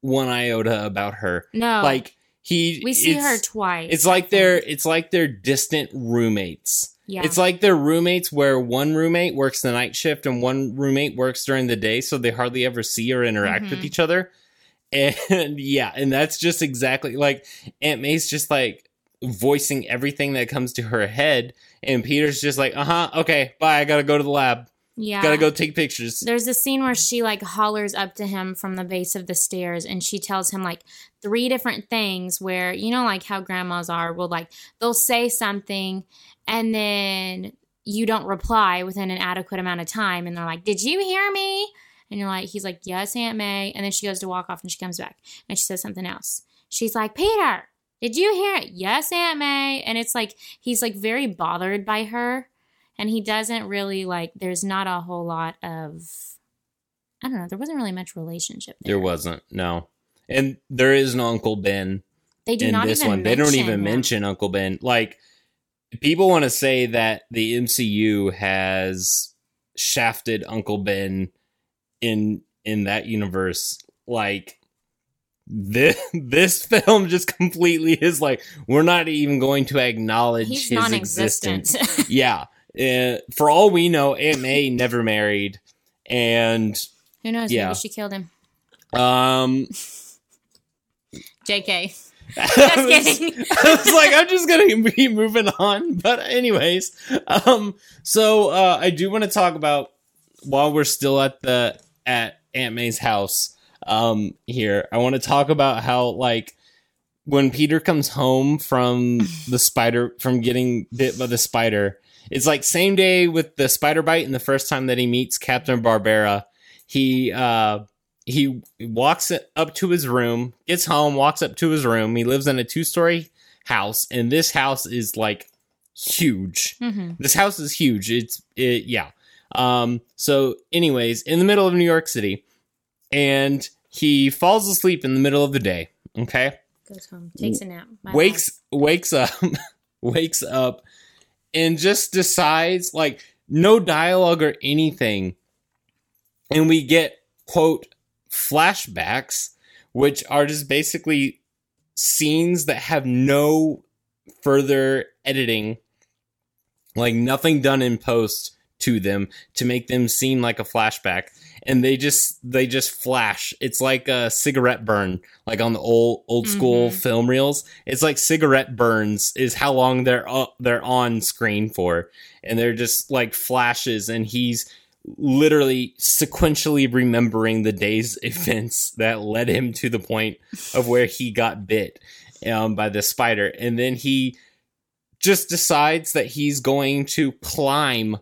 one iota about her No. like he we see her twice. It's like they're it's like they're distant roommates. yeah. It's like they're roommates where one roommate works the night shift and one roommate works during the day, so they hardly ever see or interact with Mhm. each other. And yeah, and that's just exactly like Aunt May's just like voicing everything that comes to her head, and Peter's just like, uh huh, okay, bye, I gotta go to the lab. Yeah. Gotta go take pictures. There's a scene where she like hollers up to him from the base of the stairs and she tells him like three different things where you know like how grandmas are will like they'll say something and then you don't reply within an adequate amount of time and they're like, "Did you hear me?" And you're like, he's like, "Yes, Aunt May." And then she goes to walk off and she comes back and she says something else. She's like, "Peter, did you hear it?" "Yes, Aunt May." And it's like he's like very bothered by her and he doesn't really like there's not a whole lot of I don't know, there wasn't really much relationship there. There wasn't, no. And there is no Uncle Ben They do in not this even one. They don't even him. mention Uncle Ben. Like people want to say that the MCU has shafted Uncle Ben in in that universe. Like this this film just completely is like we're not even going to acknowledge He's his existence. yeah. Uh, for all we know, Aunt May never married, and Who knows? Yeah. Maybe she killed him. um, JK. Was- kidding. I was like, I'm just gonna be moving on. But anyways, um, so uh, I do want to talk about while we're still at the at Aunt May's house. Um, here I want to talk about how like when Peter comes home from the spider from getting bit by the spider. It's like same day with the spider bite and the first time that he meets Captain Barbera. He uh he walks up to his room, gets home, walks up to his room. He lives in a two story house, and this house is like huge. hmm This house is huge. It's it, yeah. Um. So, anyways, in the middle of New York City, and he falls asleep in the middle of the day. Okay, Goes home, takes a nap. Wakes wakes up, wakes up, and just decides like no dialogue or anything, and we get quote flashbacks, which are just basically scenes that have no further editing, like nothing done in post to them to make them seem like a flashback and they just they just flash. It's like a cigarette burn like on the old old school Mhm. film reels. It's like cigarette burns is how long they're uh, they're on screen for. And they're just like flashes and he's literally sequentially remembering the day's events that led him to the point of where he got bit um, by the spider. And then he just decides that he's going to climb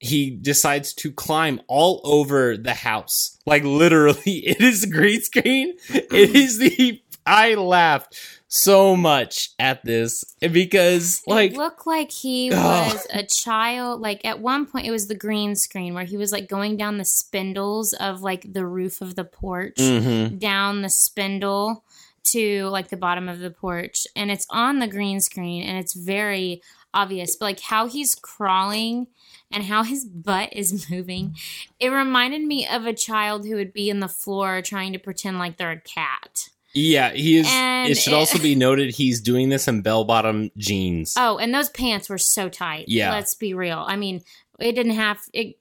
he decides to climb all over the house like literally it is green screen it is the i laughed so much at this because like it looked like he Ugh. was a child. Like at one point, it was the green screen where he was like going down the spindles of like the roof of the porch, mhm. down the spindle to like the bottom of the porch, and it's on the green screen, and it's very obvious. But like how he's crawling and how his butt is moving, it reminded me of a child who would be in the floor trying to pretend like they're a cat. yeah he is And it should it- also be noted he's doing this in bell-bottom jeans Oh, and those pants were so tight. Yeah. Let's be real. I mean, it didn't have it.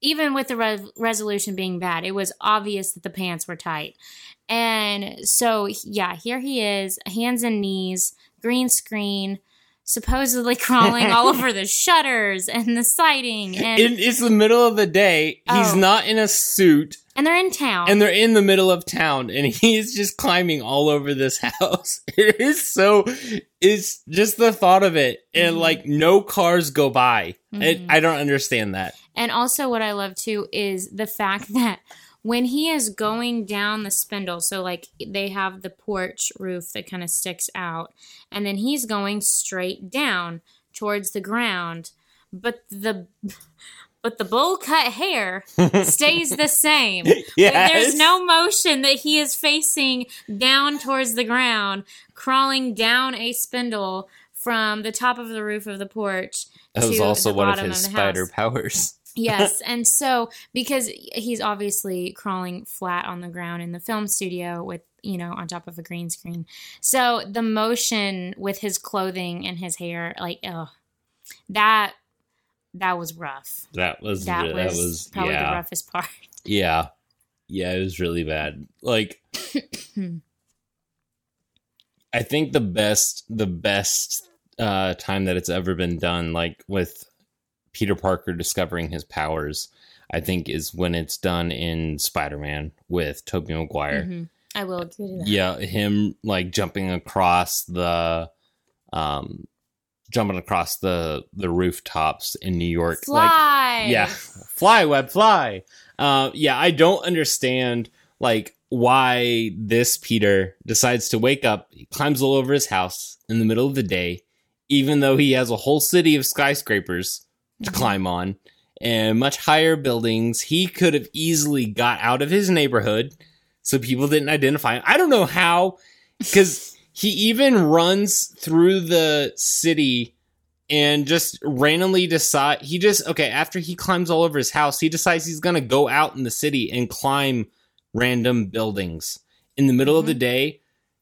Even with the re- resolution being bad, it was obvious that the pants were tight. And so, yeah, here he is, hands and knees, green screen, supposedly crawling all over the shutters and the siding, and It- it's the middle of the day he's Oh. not in a suit and they're in town. and they're in the middle of town and he's just climbing all over this house it is so it's just the thought of it and Mhm. like no cars go by it, Mhm. i don't understand that And also, what I love too is the fact that when he is going down the spindle, so like they have the porch roof that kind of sticks out, and then he's going straight down towards the ground, but the but the bowl cut hair stays the same. yeah There's no motion that he is facing down towards the ground, crawling down a spindle from the top of the roof of the porch. that was also one of his the spider house. powers Yes, and so because he's obviously crawling flat on the ground in the film studio with you know on top of a green screen, so the motion with his clothing and his hair, like oh, that that was rough. that was That was, that was probably yeah the roughest part. yeah yeah it was really bad like i think the best the best uh time that it's ever been done like with Peter Parker discovering his powers, I think, is when it's done in Spider Man with Tobey Maguire. hmm I will. Yeah, him like jumping across the, um, jumping across the the rooftops in New York. Like, Fly. yeah, fly web fly. Uh, yeah, I don't understand like why this Peter decides to wake up. He climbs all over his house in the middle of the day, even though he has a whole city of skyscrapers to Mhm. climb on and much higher buildings. He could have easily got out of his neighborhood so people didn't identify him. I don't know how, because he even runs through the city and just randomly decide he just okay after he climbs all over his house he decides he's gonna go out in the city and climb random buildings in the middle of the day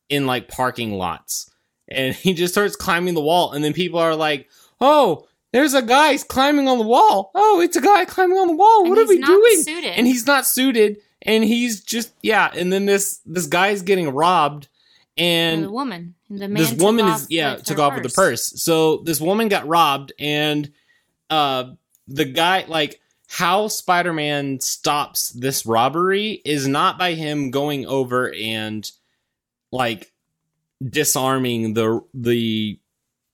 in like parking lots and he just starts climbing the wall and then people are like oh there's a guy climbing on the wall oh it's a guy climbing on the wall And what are we doing Suited. and he's not suited and he's just yeah and then this this guy's getting robbed and and the woman. The man this woman is yeah took off with the purse so this woman got robbed and uh the guy like how spider-man stops this robbery is not by him going over and like disarming the the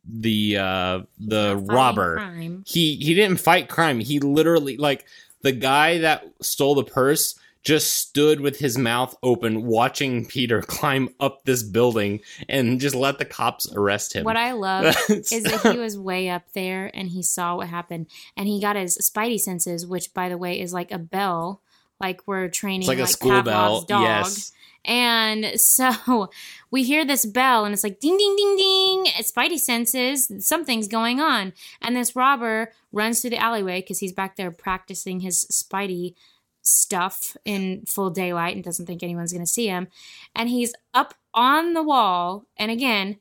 the uh the robber. crime. he he didn't fight crime. He literally like the guy that stole the purse just stood with his mouth open watching peter climb up this building and just let the cops arrest him. What I love is that he was way up there and he saw what happened. And he got his spidey senses, which by the way is like a bell, like we're training it's like a school Pavlov's bell dog. yes And so we hear this bell and it's like ding ding ding ding. Spidey senses something's going on. And this robber runs through the alleyway because he's back there practicing his Spidey stuff in full daylight and doesn't think anyone's going to see him. And he's up on the wall and again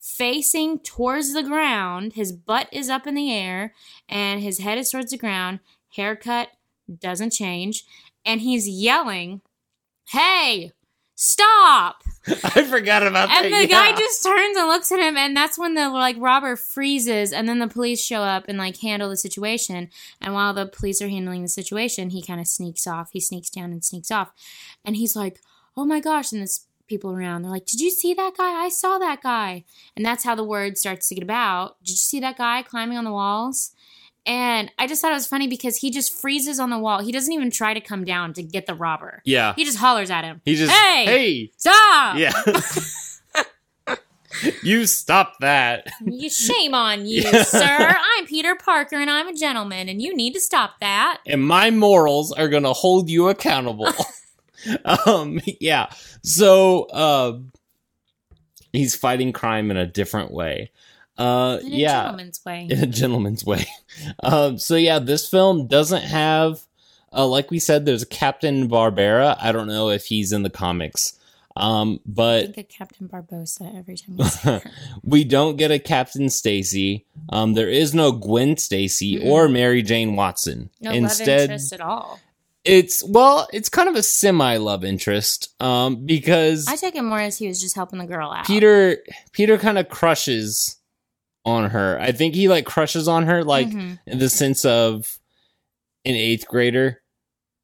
facing towards the ground. His butt is up in the air and his head is towards the ground. Haircut doesn't change. And he's yelling, Hey, stop! i forgot about that And the guy just turns and looks at him, and that's when the like robber freezes, and then the police show up and like handle the situation. And while the police are handling the situation, he kind of sneaks off. He sneaks down and sneaks off, and he's like, "Oh my gosh!" And there's people around. They're like, "Did you see that guy? I saw that guy." And that's how the word starts to get about. Did you see that guy climbing on the walls? And I just thought it was funny because he just freezes on the wall. He doesn't even try to come down to get the robber. yeah He just hollers at him. he just Hey! hey Stop! yeah you stop that You shame on you, Yeah. sir. I'm Peter Parker and I'm a gentleman and you need to stop that. and my morals are gonna hold you accountable. um, yeah. So, uh, he's fighting crime in a different way. Uh, In a yeah, gentleman's way. in a gentleman's way. Um, so yeah, this film doesn't have, uh, like we said, there's a Captain Barbera. I don't know if he's in the comics. Um, I but think of Captain Barbosa every time you say that. we don't get a Captain Stacy. Um, there is no Gwen Stacy Mm-mm. or Mary Jane Watson. No love interest at all. it's well, it's kind of a semi love interest. Um, because I take it more as he was just helping the girl out. Peter Peter kind of crushes on her. I think he like crushes on her like Mhm. in the sense of an eighth grader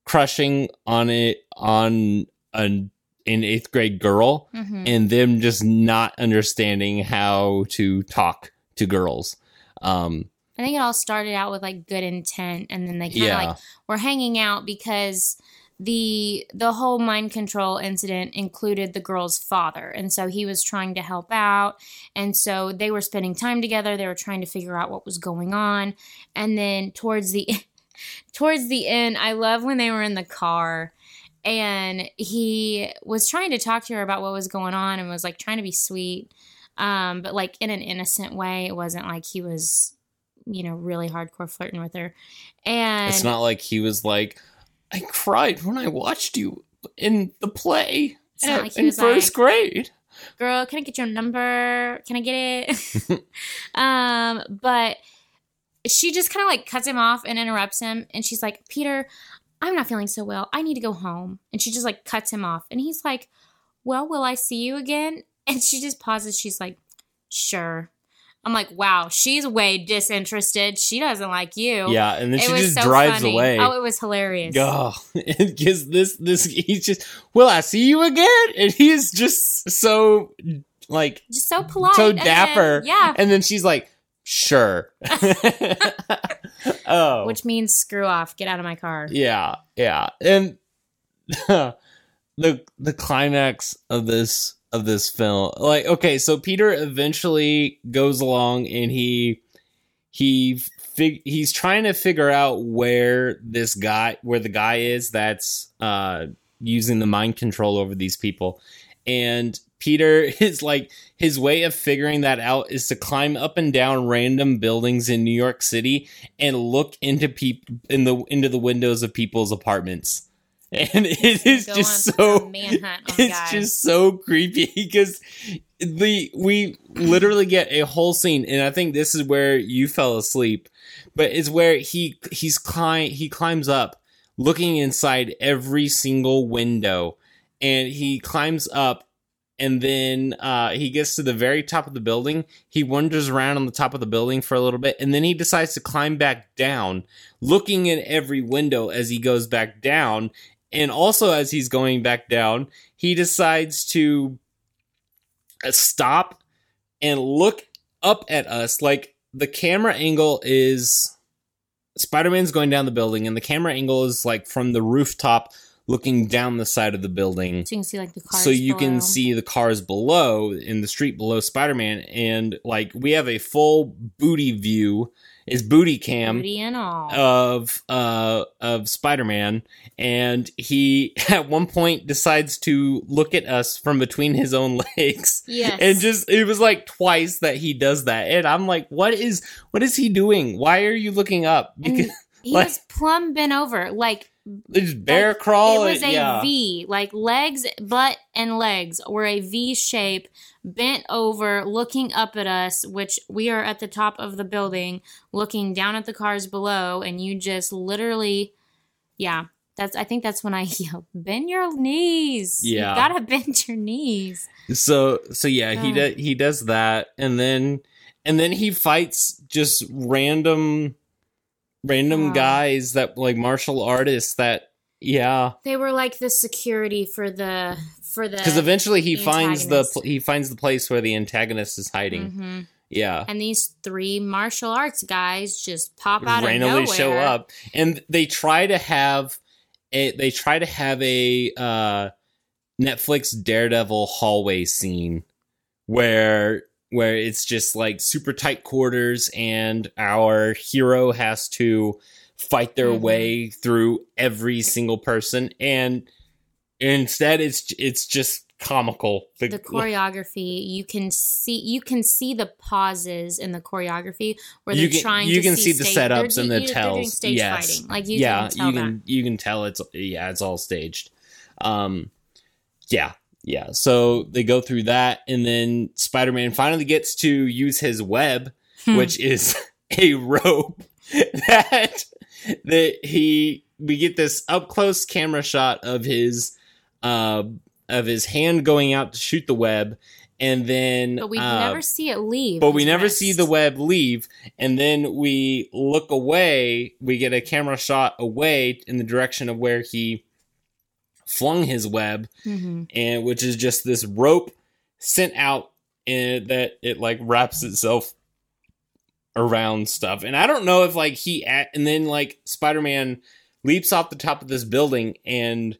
crushing on it on an an eighth grade girl Mhm. and them just not understanding how to talk to girls. Um, I think it all started out with like good intent and then they kind of yeah, like were hanging out because the the whole mind control incident included the girl's father. And so he was trying to help out. And so they were spending time together. They were trying to figure out what was going on. And then towards the towards the end i love when they were in the car and he was trying to talk to her about what was going on and was like trying to be sweet. Um but like in an innocent way. It wasn't like he was you know really hardcore flirting with her. And it's not like he was like, I cried when I watched you in the play at- like in first like- grade. girl can i get your number? Can i get it? Um but she just kind of like cuts him off and interrupts him and she's like peter i'm not feeling so well. I need to go home. And she just like cuts him off and he's like well will i see you again? And she just pauses. She's like sure I'm like, wow, she's way disinterested. She doesn't like you. Yeah, and then It she just so drives funny. away. Oh, it was hilarious. Oh, because this this he's just will I see you again? And he's just so like Just so polite. so and then- dapper. yeah. And then she's like, sure. oh. Which means screw off. Get out of my car. yeah, yeah. And the the climax of this of this film. Like, okay, so Peter eventually goes along and he he fig- he's trying to figure out where this guy where the guy is that's uh using the mind control over these people. And Peter is like his way of figuring that out is to climb up and down random buildings in New York City and look into people in the into the windows of people's apartments. And it is Go just so a manhunt on the it's just so creepy because the we literally get a whole scene and i think this is where you fell asleep but it's where he he's climb he climbs up looking inside every single window and he climbs up and then uh, he gets to the very top of the building. He wanders around on the top of the building for a little bit, and then he decides to climb back down, looking in every window as he goes back down. And also, as he's going back down, he decides to uh, stop and look up at us. Like the camera angle is Spider Man's going down the building, and the camera angle is like from the rooftop looking down the side of the building So you can see like the cars. so you below. can see the cars below in the street below spider-man and like we have a full booty view is booty cam Booty of uh of spider-man. And he at one point decides to look at us from between his own legs. Yes. and just it was like twice that he does that. And i'm like what is what is he doing? Why are you looking up? And because he like- was plumb bent over, like there's bear like, crawl It was a yeah. V, like legs, butt, and legs were a V shape, bent over, looking up at us, which we are at the top of the building, looking down at the cars below, and you just literally, yeah. That's. I think that's when I yelled, "Bend your knees! Yeah. you gotta bend your knees." So so yeah, he does he does that, and then and then he fights just random random guys that like martial artists that yeah. They were like the security for the for the because eventually he the finds the he finds the place where the antagonist is hiding. Mhm. yeah. And these three martial arts guys just pop out randomly of nowhere. show up. And they try to have a they try to have a uh netflix daredevil hallway scene where where it's just like super tight quarters and our hero has to fight their Mhm. way through every single person and instead it's it's just comical the choreography you can see you can see the pauses in the choreography where they're can- trying you to can see, see the setups and the tells. stage Yes. fighting like you yeah can tell you that can you can tell it's yeah it's all staged um yeah yeah so they go through that and then spider-man finally gets to use his web Hmm. which is a rope that that he we get this up close camera shot of his uh of his hand going out to shoot the web and then but we uh, never see it leave but we never wrist. see the web leave and then we look away we get a camera shot away in the direction of where he flung his web Mhm. and which is just this rope sent out and that it like wraps itself around stuff and i don't know if like he at and then like spider-man leaps off the top of this building and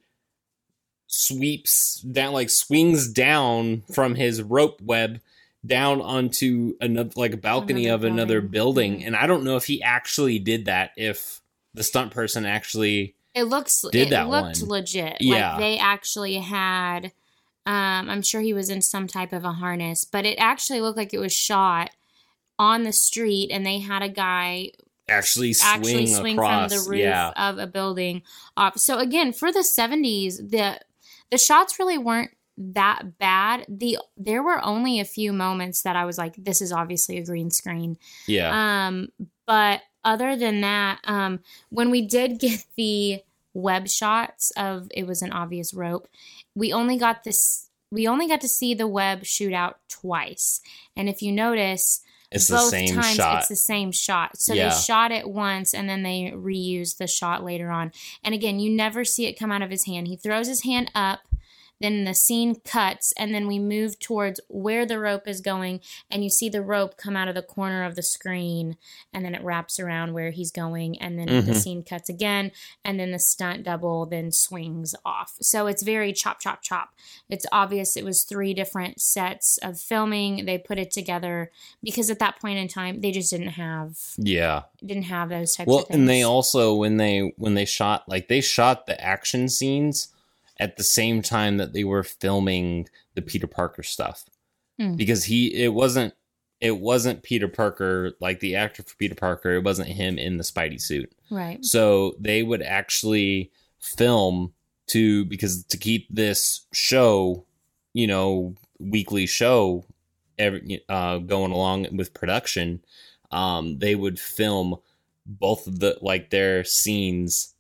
sweeps down like swings down from his rope web down onto another like a balcony Another of another building. building Mhm. and i don't know if he actually did that if the stunt person actually it looks Did it that looked one. legit Yeah. like they actually had um i'm sure he was in some type of a harness but it actually looked like it was shot on the street and they had a guy actually swing actually swing across from the roof yeah of a building off. So again, for the 70s, the the shots really weren't that bad. The there were only a few moments that I was like, this is obviously a green screen. yeah Um, but other than that, um, when we did get the web shots of it was an obvious rope, we only got this we only got to see the web shoot out twice. And if you notice, It's the same shot. It's the same shot. So Yeah. they shot it once and then they reused the shot later on. And again, you never see it come out of his hand. He throws his hand up, then the scene cuts, and then we move towards where the rope is going, and you see the rope come out of the corner of the screen, and then it wraps around where he's going, and then the Mhm. scene cuts again, and then the stunt double then swings off. So it's very chop, chop, chop. It's obvious it was three different sets of filming. They put it together because at that point in time they just didn't have yeah. didn't have those types Well, and they also when they when they shot like they shot the action scenes at the same time that they were filming the Peter Parker stuff. Hmm. Because he it wasn't it wasn't Peter Parker like the actor for Peter Parker, it wasn't him in the Spidey suit. right. So they would actually film to because to keep this show, you know, weekly show every uh going along with production, um they would film both of the like their scenes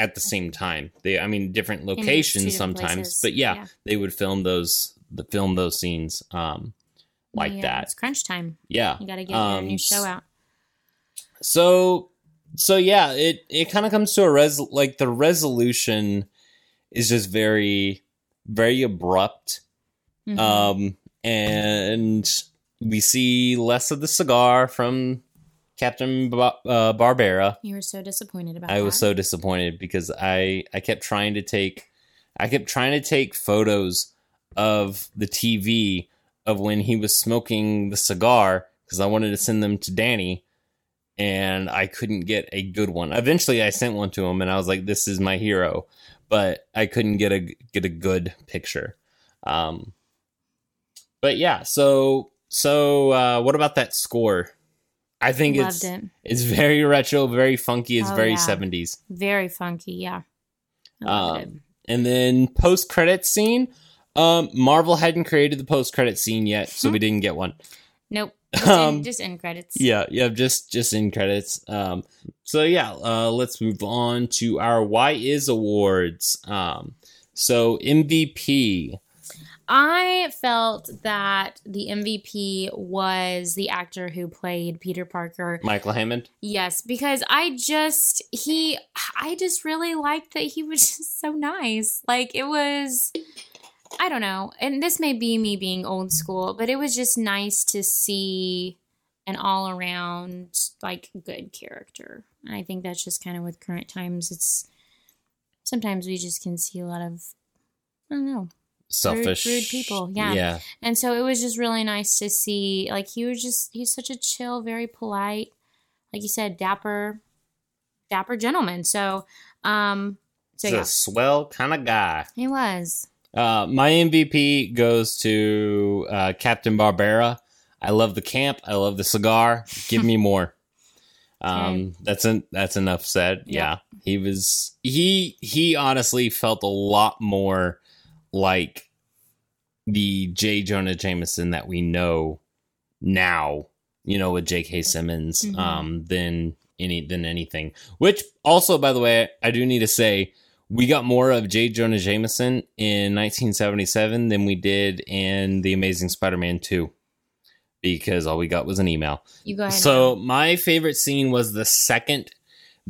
at the same time. They I mean different locations sometimes, places. but yeah, they would film those the film those scenes um like Yeah, that. It's crunch time. Yeah. You got to get your Um, new show out. So so yeah, it it kind of comes to a res like the resolution is just very very abrupt. Mhm. Um and we see less of the cigar from Captain ba- uh, Barbera. you were so disappointed about I was so disappointed because I I kept trying to take I kept trying to take photos of the TV of when he was smoking the cigar because I wanted to send them to Danny and I couldn't get a good one. Eventually I sent one to him and I was like this is my hero, but I couldn't get a get a good picture. Um but yeah, so so uh what about that score? I think Loved it's it. it's very retro, very funky. It's Oh, very yeah. 70s. Very funky. Yeah. I loved it. Um, and then post credit scene. Um, Marvel hadn't created the post credit scene yet, so we didn't get one. Nope. Just, um, in, just end credits. Yeah, yeah, just just in credits. Um, so yeah, uh, let's move on to our Why Is Awards. Um, so MVP. I felt that the MVP was the actor who played Peter Parker. Michael Hammond. Yes, because I just he I just really liked that he was just so nice. Like it was I don't know. And this may be me being old school, but it was just nice to see an all around like good character. And I think that's just kind of with current times it's sometimes we just can see a lot of I don't know. Selfish. rude people, yeah. Yeah. And so it was just really nice to see like he was just he's such a chill, very polite, like you said, dapper dapper gentleman. So um so He's yeah. a swell kind of guy. He was. Uh, my MVP goes to uh, Captain Barbera. I love the camp. I love the cigar. Give me more. Um, that's an that's enough said. Yeah. Yeah. he was he he honestly felt a lot more like the J. Jonah Jameson that we know now. You know, with J.K. Simmons, Mhm. um, than any than anything. Which also, by the way, I do need to say we got more of J. Jonah Jameson in 1977 than we did in The Amazing Spider-Man 2 because all we got was an email. You go ahead. So my favorite scene was the second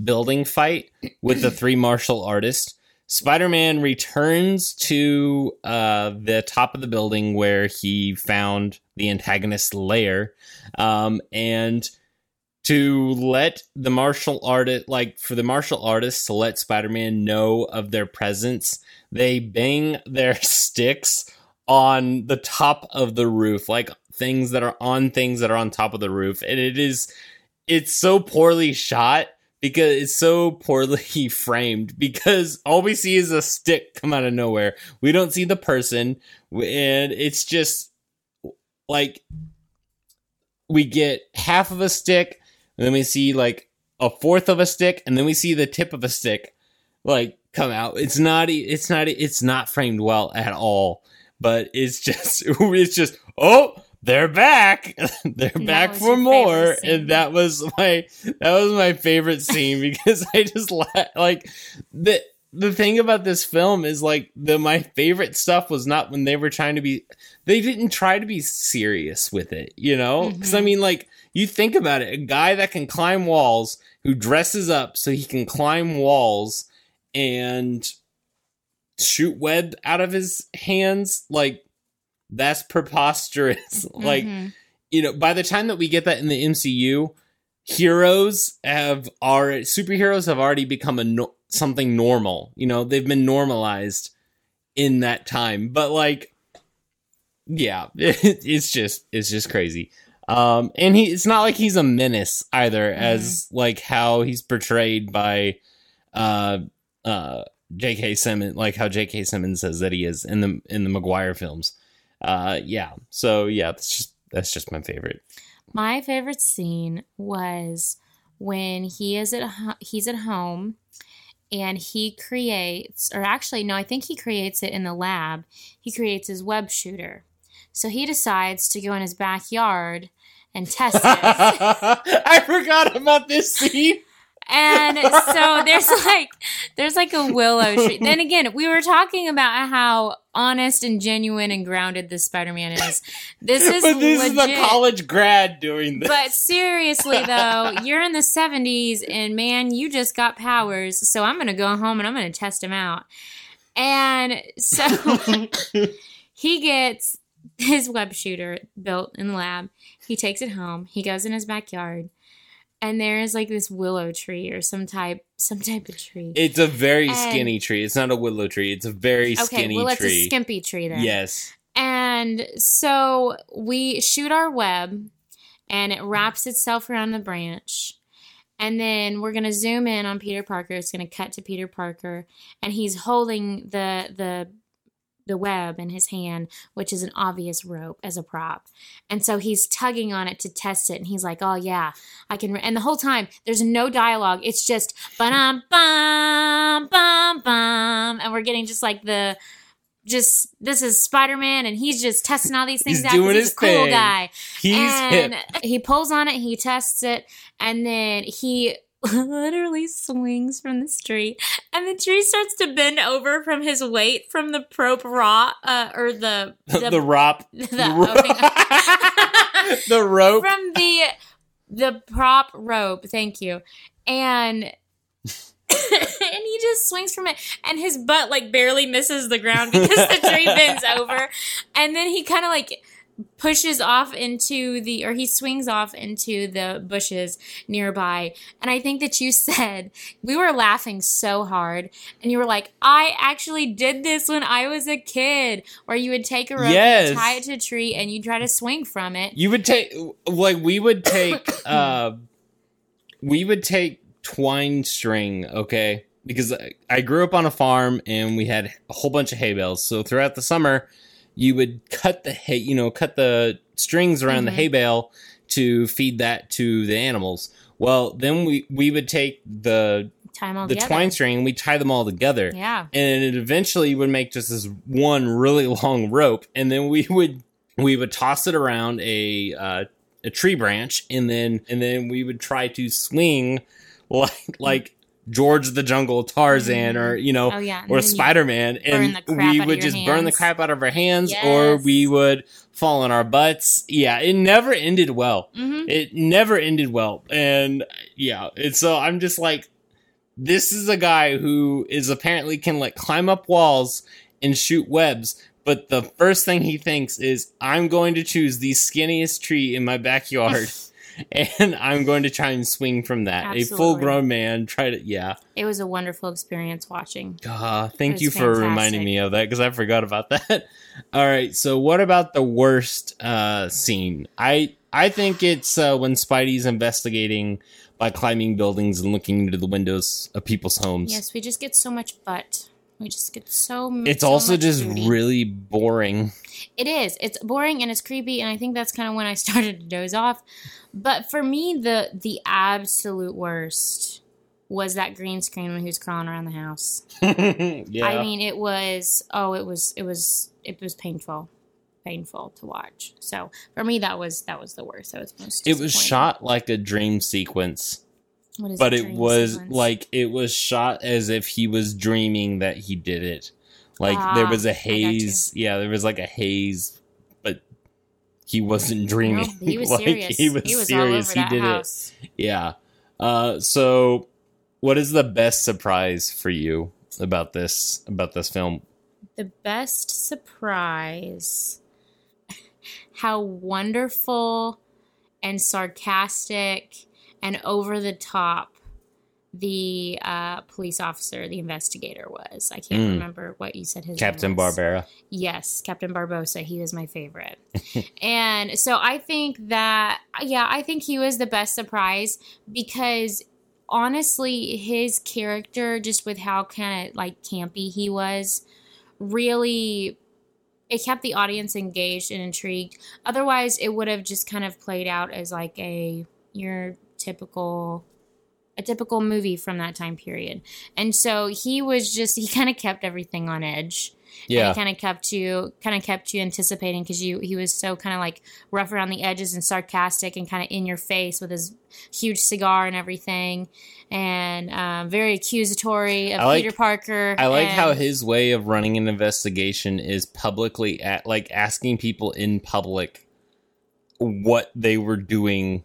building fight with the three martial artists. Spider-Man returns to uh, the top of the building where he found the antagonist's lair, um, and to let the martial artist, like for the martial artists to let Spider-Man know of their presence, they bang their sticks on the top of the roof, like things that are on things that are on top of the roof, and it is, it's so poorly shot because it's so poorly framed because all we see is a stick come out of nowhere. We don't see the person and it's just like we get half of a stick and then we see like a fourth of a stick and then we see the tip of a stick like come out. It's not it's not it's not framed well at all, but it's just it's just oh they're back. They're that back for more, and that was my that was my favorite scene because I just la- like the the thing about this film is like the my favorite stuff was not when they were trying to be they didn't try to be serious with it, you know? Cuz I mean like you think about it, a guy that can climb walls who dresses up so he can climb walls and shoot web out of his hands like that's preposterous. like Mhm. you know, by the time that we get that in the MCU, heroes have already superheroes have already become a no, something normal. You know, they've been normalized in that time. But like, yeah, it's just it's just crazy. Um, and he it's not like he's a menace either, as like how he's portrayed by uh uh J.K. Simmons, like how J.K. Simmons says that he is in the in the Maguire films. Uh, yeah. So yeah, that's just that's just my favorite. My favorite scene was when he is at ho- he's at home and he creates or actually no, I think he creates it in the lab. He creates his web shooter. So he decides to go in his backyard and test it. I forgot about this scene. And so there's like there's like a willow tree. Then again, we were talking about how honest and genuine and grounded this Spider-Man is. This is but this is legit. a college grad doing this. But seriously though, you're in the 70s and man, you just got powers. So I'm going to go home and I'm going to test him out. And so he gets his web shooter built in the lab. He takes it home. He goes in his backyard. And there is like this willow tree or some type some type of tree. it's a very And- skinny tree. It's not a willow tree. It's a very okay, skinny well it's tree. a skimpy tree then. yes. And so we shoot our web and it wraps itself around the branch. And then we're going to zoom in on Peter Parker. It's going to cut to Peter Parker and he's holding the the the web in his hand, which is an obvious rope as a prop. And so he's tugging on it to test it and he's like, "Oh yeah, I can." And the whole time there's no dialogue. It's just bum bum bum bum and we're getting just like the just this is Spider-Man and he's just testing all these things He's out doing he's his a cool thing. guy He's and hip. he pulls on it, he tests it, and then he literally swings from the tree, and the tree starts to bend over from his weight from the probe raw, uh, or the The, the, rop. the the, opening- ro- the rope. from the the prop rope. Thank you, and. and he just swings from it and his butt like barely misses the ground because the tree bends over and then he kind of like pushes off into the or he swings off into the bushes nearby and i think that you said we were laughing so hard and you were like i actually did this when i was a kid where you would take a rope Yes. and tie it to a tree and you try to swing from it You would take like we would take uh we would take twine string, okay? Because I, I grew up on a farm and we had a whole bunch of hay bales. So throughout the summer, you would cut the hay, you know, cut the strings around the Mhm. hay bale to feed that to the animals. Well, then we we would take the tie them all the together twine string and we tie them all together yeah and it eventually would make just this one really long rope and then we would we would toss it around a uh, a tree branch and then and then we would try to swing like like George the Jungle Tarzan or you know oh yeah or Spider Man and we would just burn the crap out of our hands or we would fall on our butts. Yeah it never ended well. Mhm. it never ended well. And yeah it's so i'm just like this is a guy who is apparently can like climb up walls and shoot webs but the first thing he thinks is i'm going to choose the skinniest tree in my backyard and i'm going to try and swing from that a full grown man try to yeah it was a wonderful experience watching Ah, thank you for reminding me of that because I forgot about that. All right, so what about the worst uh, scene? I I think it's uh, when Spidey's investigating by climbing buildings and looking into the windows of people's homes. yes we just get so much butt we just get so It's so also just booty. really boring. It is. It's boring and it's creepy, and I think that's kind of when I started to doze off. But for me, the the absolute worst was that green screen when he was crawling around the house. yeah, I mean, it was oh, it was it was it was painful, painful to watch. So for me, that was that was the worst. That was most. it was shot like a dream sequence. What is but it was sequence? like it was shot as if he was dreaming that he did it. Like there Ah, was a haze. Yeah, there was like a haze, but he wasn't No, dreaming. he was Like, serious. He was, all serious. over He did house. it. Yeah. Uh, so, what is the best surprise for you about this about this film? The best surprise. How wonderful and sarcastic and over the top the uh, police officer, the investigator was. I can't Mm. remember what you said his Captain. Barbera. Yes, Captain Barbosa. He was my favorite. and so I think that, yeah, I think he was the best surprise because honestly, his character, just with how kind of like campy he was, really. It kept the audience engaged and intrigued. Otherwise, it would have just kind of played out as like a your typical a typical movie from that time period. And so he was just he kind of kept everything on edge. Yeah. And it kind of kept you kind of kept you anticipating because you he was so kind of like rough around the edges and sarcastic and kind of in your face with his huge cigar and everything, and um, very accusatory of I like- Peter Parker. I like how his way of running an investigation is publicly at like asking people in public what they were doing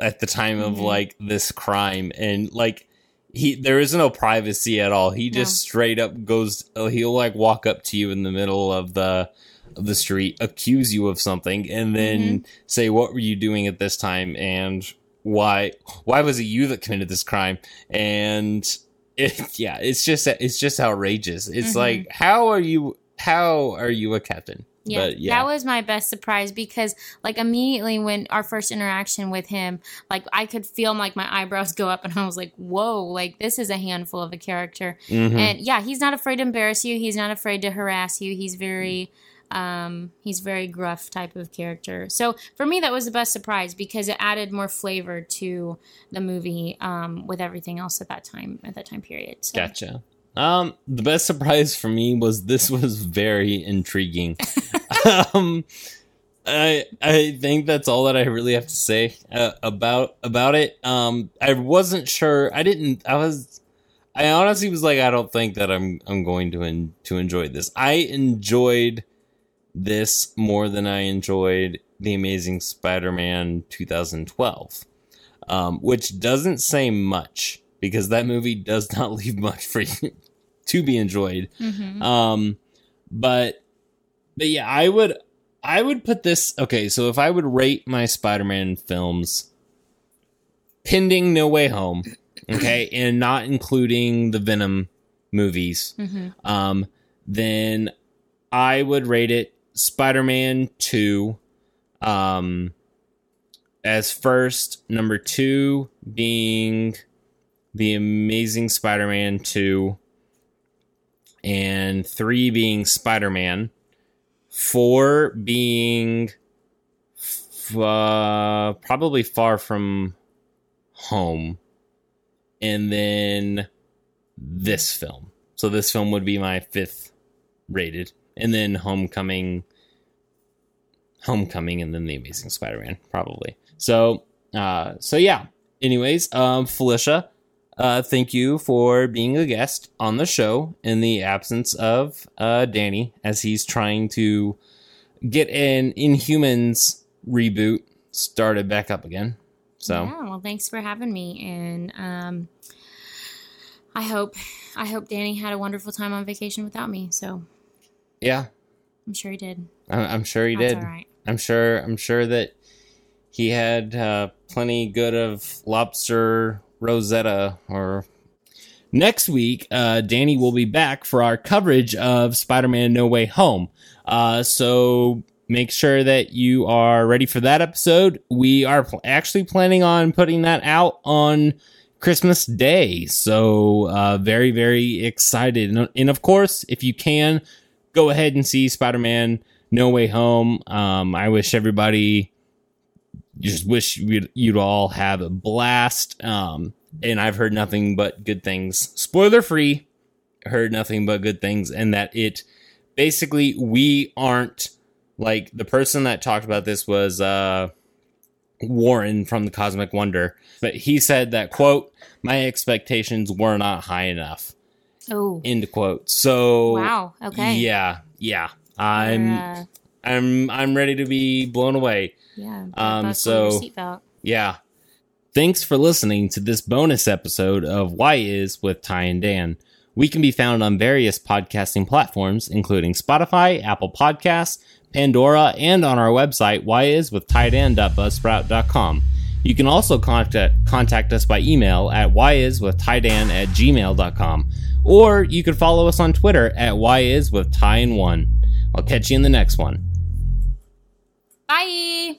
at the time of Mhm. like this crime and like he there is no privacy at all. He just No. straight up goes oh, he'll like walk up to you in the middle of the of the street, accuse you of something and then Mm-hmm. say what were you doing at this time and why why was it you that committed this crime and it, yeah it's just it's just outrageous it's Mhm. like how are you how are you a captain Yeah, but yeah that was my best surprise because, like, immediately when our first interaction with him, like, I could feel like my eyebrows go up, and I was like, "Whoa!" Like, this is a handful of a character. Mhm. And yeah, he's not afraid to embarrass you. He's not afraid to harass you. He's very, um, he's very gruff type of character. So for me, that was the best surprise because it added more flavor to the movie um, with everything else at that time at that time period. So. Gotcha. Um, the best surprise for me was this was very intriguing. um, I I think that's all that I really have to say uh, about about it. Um, I wasn't sure. I didn't. I was. I honestly was like, I don't think that I'm I'm going to en- to enjoy this. I enjoyed this more than I enjoyed the Amazing Spider-Man 2012, um, which doesn't say much because that movie does not leave much for you to be enjoyed. Mhm. Um, but but yeah, I would I would put this okay. So if I would rate my Spider-Man films, pending No Way Home, okay, and not including the Venom movies, Mhm. um, then I would rate it Spider-Man two, um, as first. Number two being the Amazing Spider-Man two, and three being Spider-Man, four being f- uh, probably Far From Home, and then this film. So this film would be my fifth rated, and then Homecoming, Homecoming, and then The Amazing Spider-Man, probably. So, uh, so yeah. Anyways, um, Felicia, uh, thank you for being a guest on the show in the absence of uh, Danny as he's trying to get an Inhumans reboot started back up again. So yeah, well, thanks for having me, and um, I hope I hope Danny had a wonderful time on vacation without me. So yeah, I'm sure he did. I- I'm sure he That's did. all right. I'm sure. I'm sure that he had uh, plenty good of lobster rosetta. Or next week, uh, Danny will be back for our coverage of Spider-Man: No Way Home. Uh, so make sure that you are ready for that episode. We are pl- actually planning on putting that out on Christmas Day. So uh, very very excited. And, and of course, if you can, go ahead and see Spider-Man. No Way Home. Um, I wish everybody just wish you'd, you'd all have a blast. Um, and I've heard nothing but good things. Spoiler free, heard nothing but good things, and that it basically we aren't like the person that talked about this was uh Warren from the Cosmic Wonder, but he said that quote, "My expectations were not high enough." Oh, End quote. So wow. Okay. yeah, yeah. I'm uh, I'm I'm ready to be blown away. Yeah. um, so-. Yeah. Thanks for listening to this bonus episode of Why Is with Ty and Dan. We can be found on various podcasting platforms, including Spotify, Apple Podcasts, Pandora, and on our website, whyiswithtydan.buzzsprout.com. You can also contact, contact us by email at whyiswithtydan at gmail.com, or you can follow us on Twitter at whyiswithty1. I'll catch you in the next one. Bye.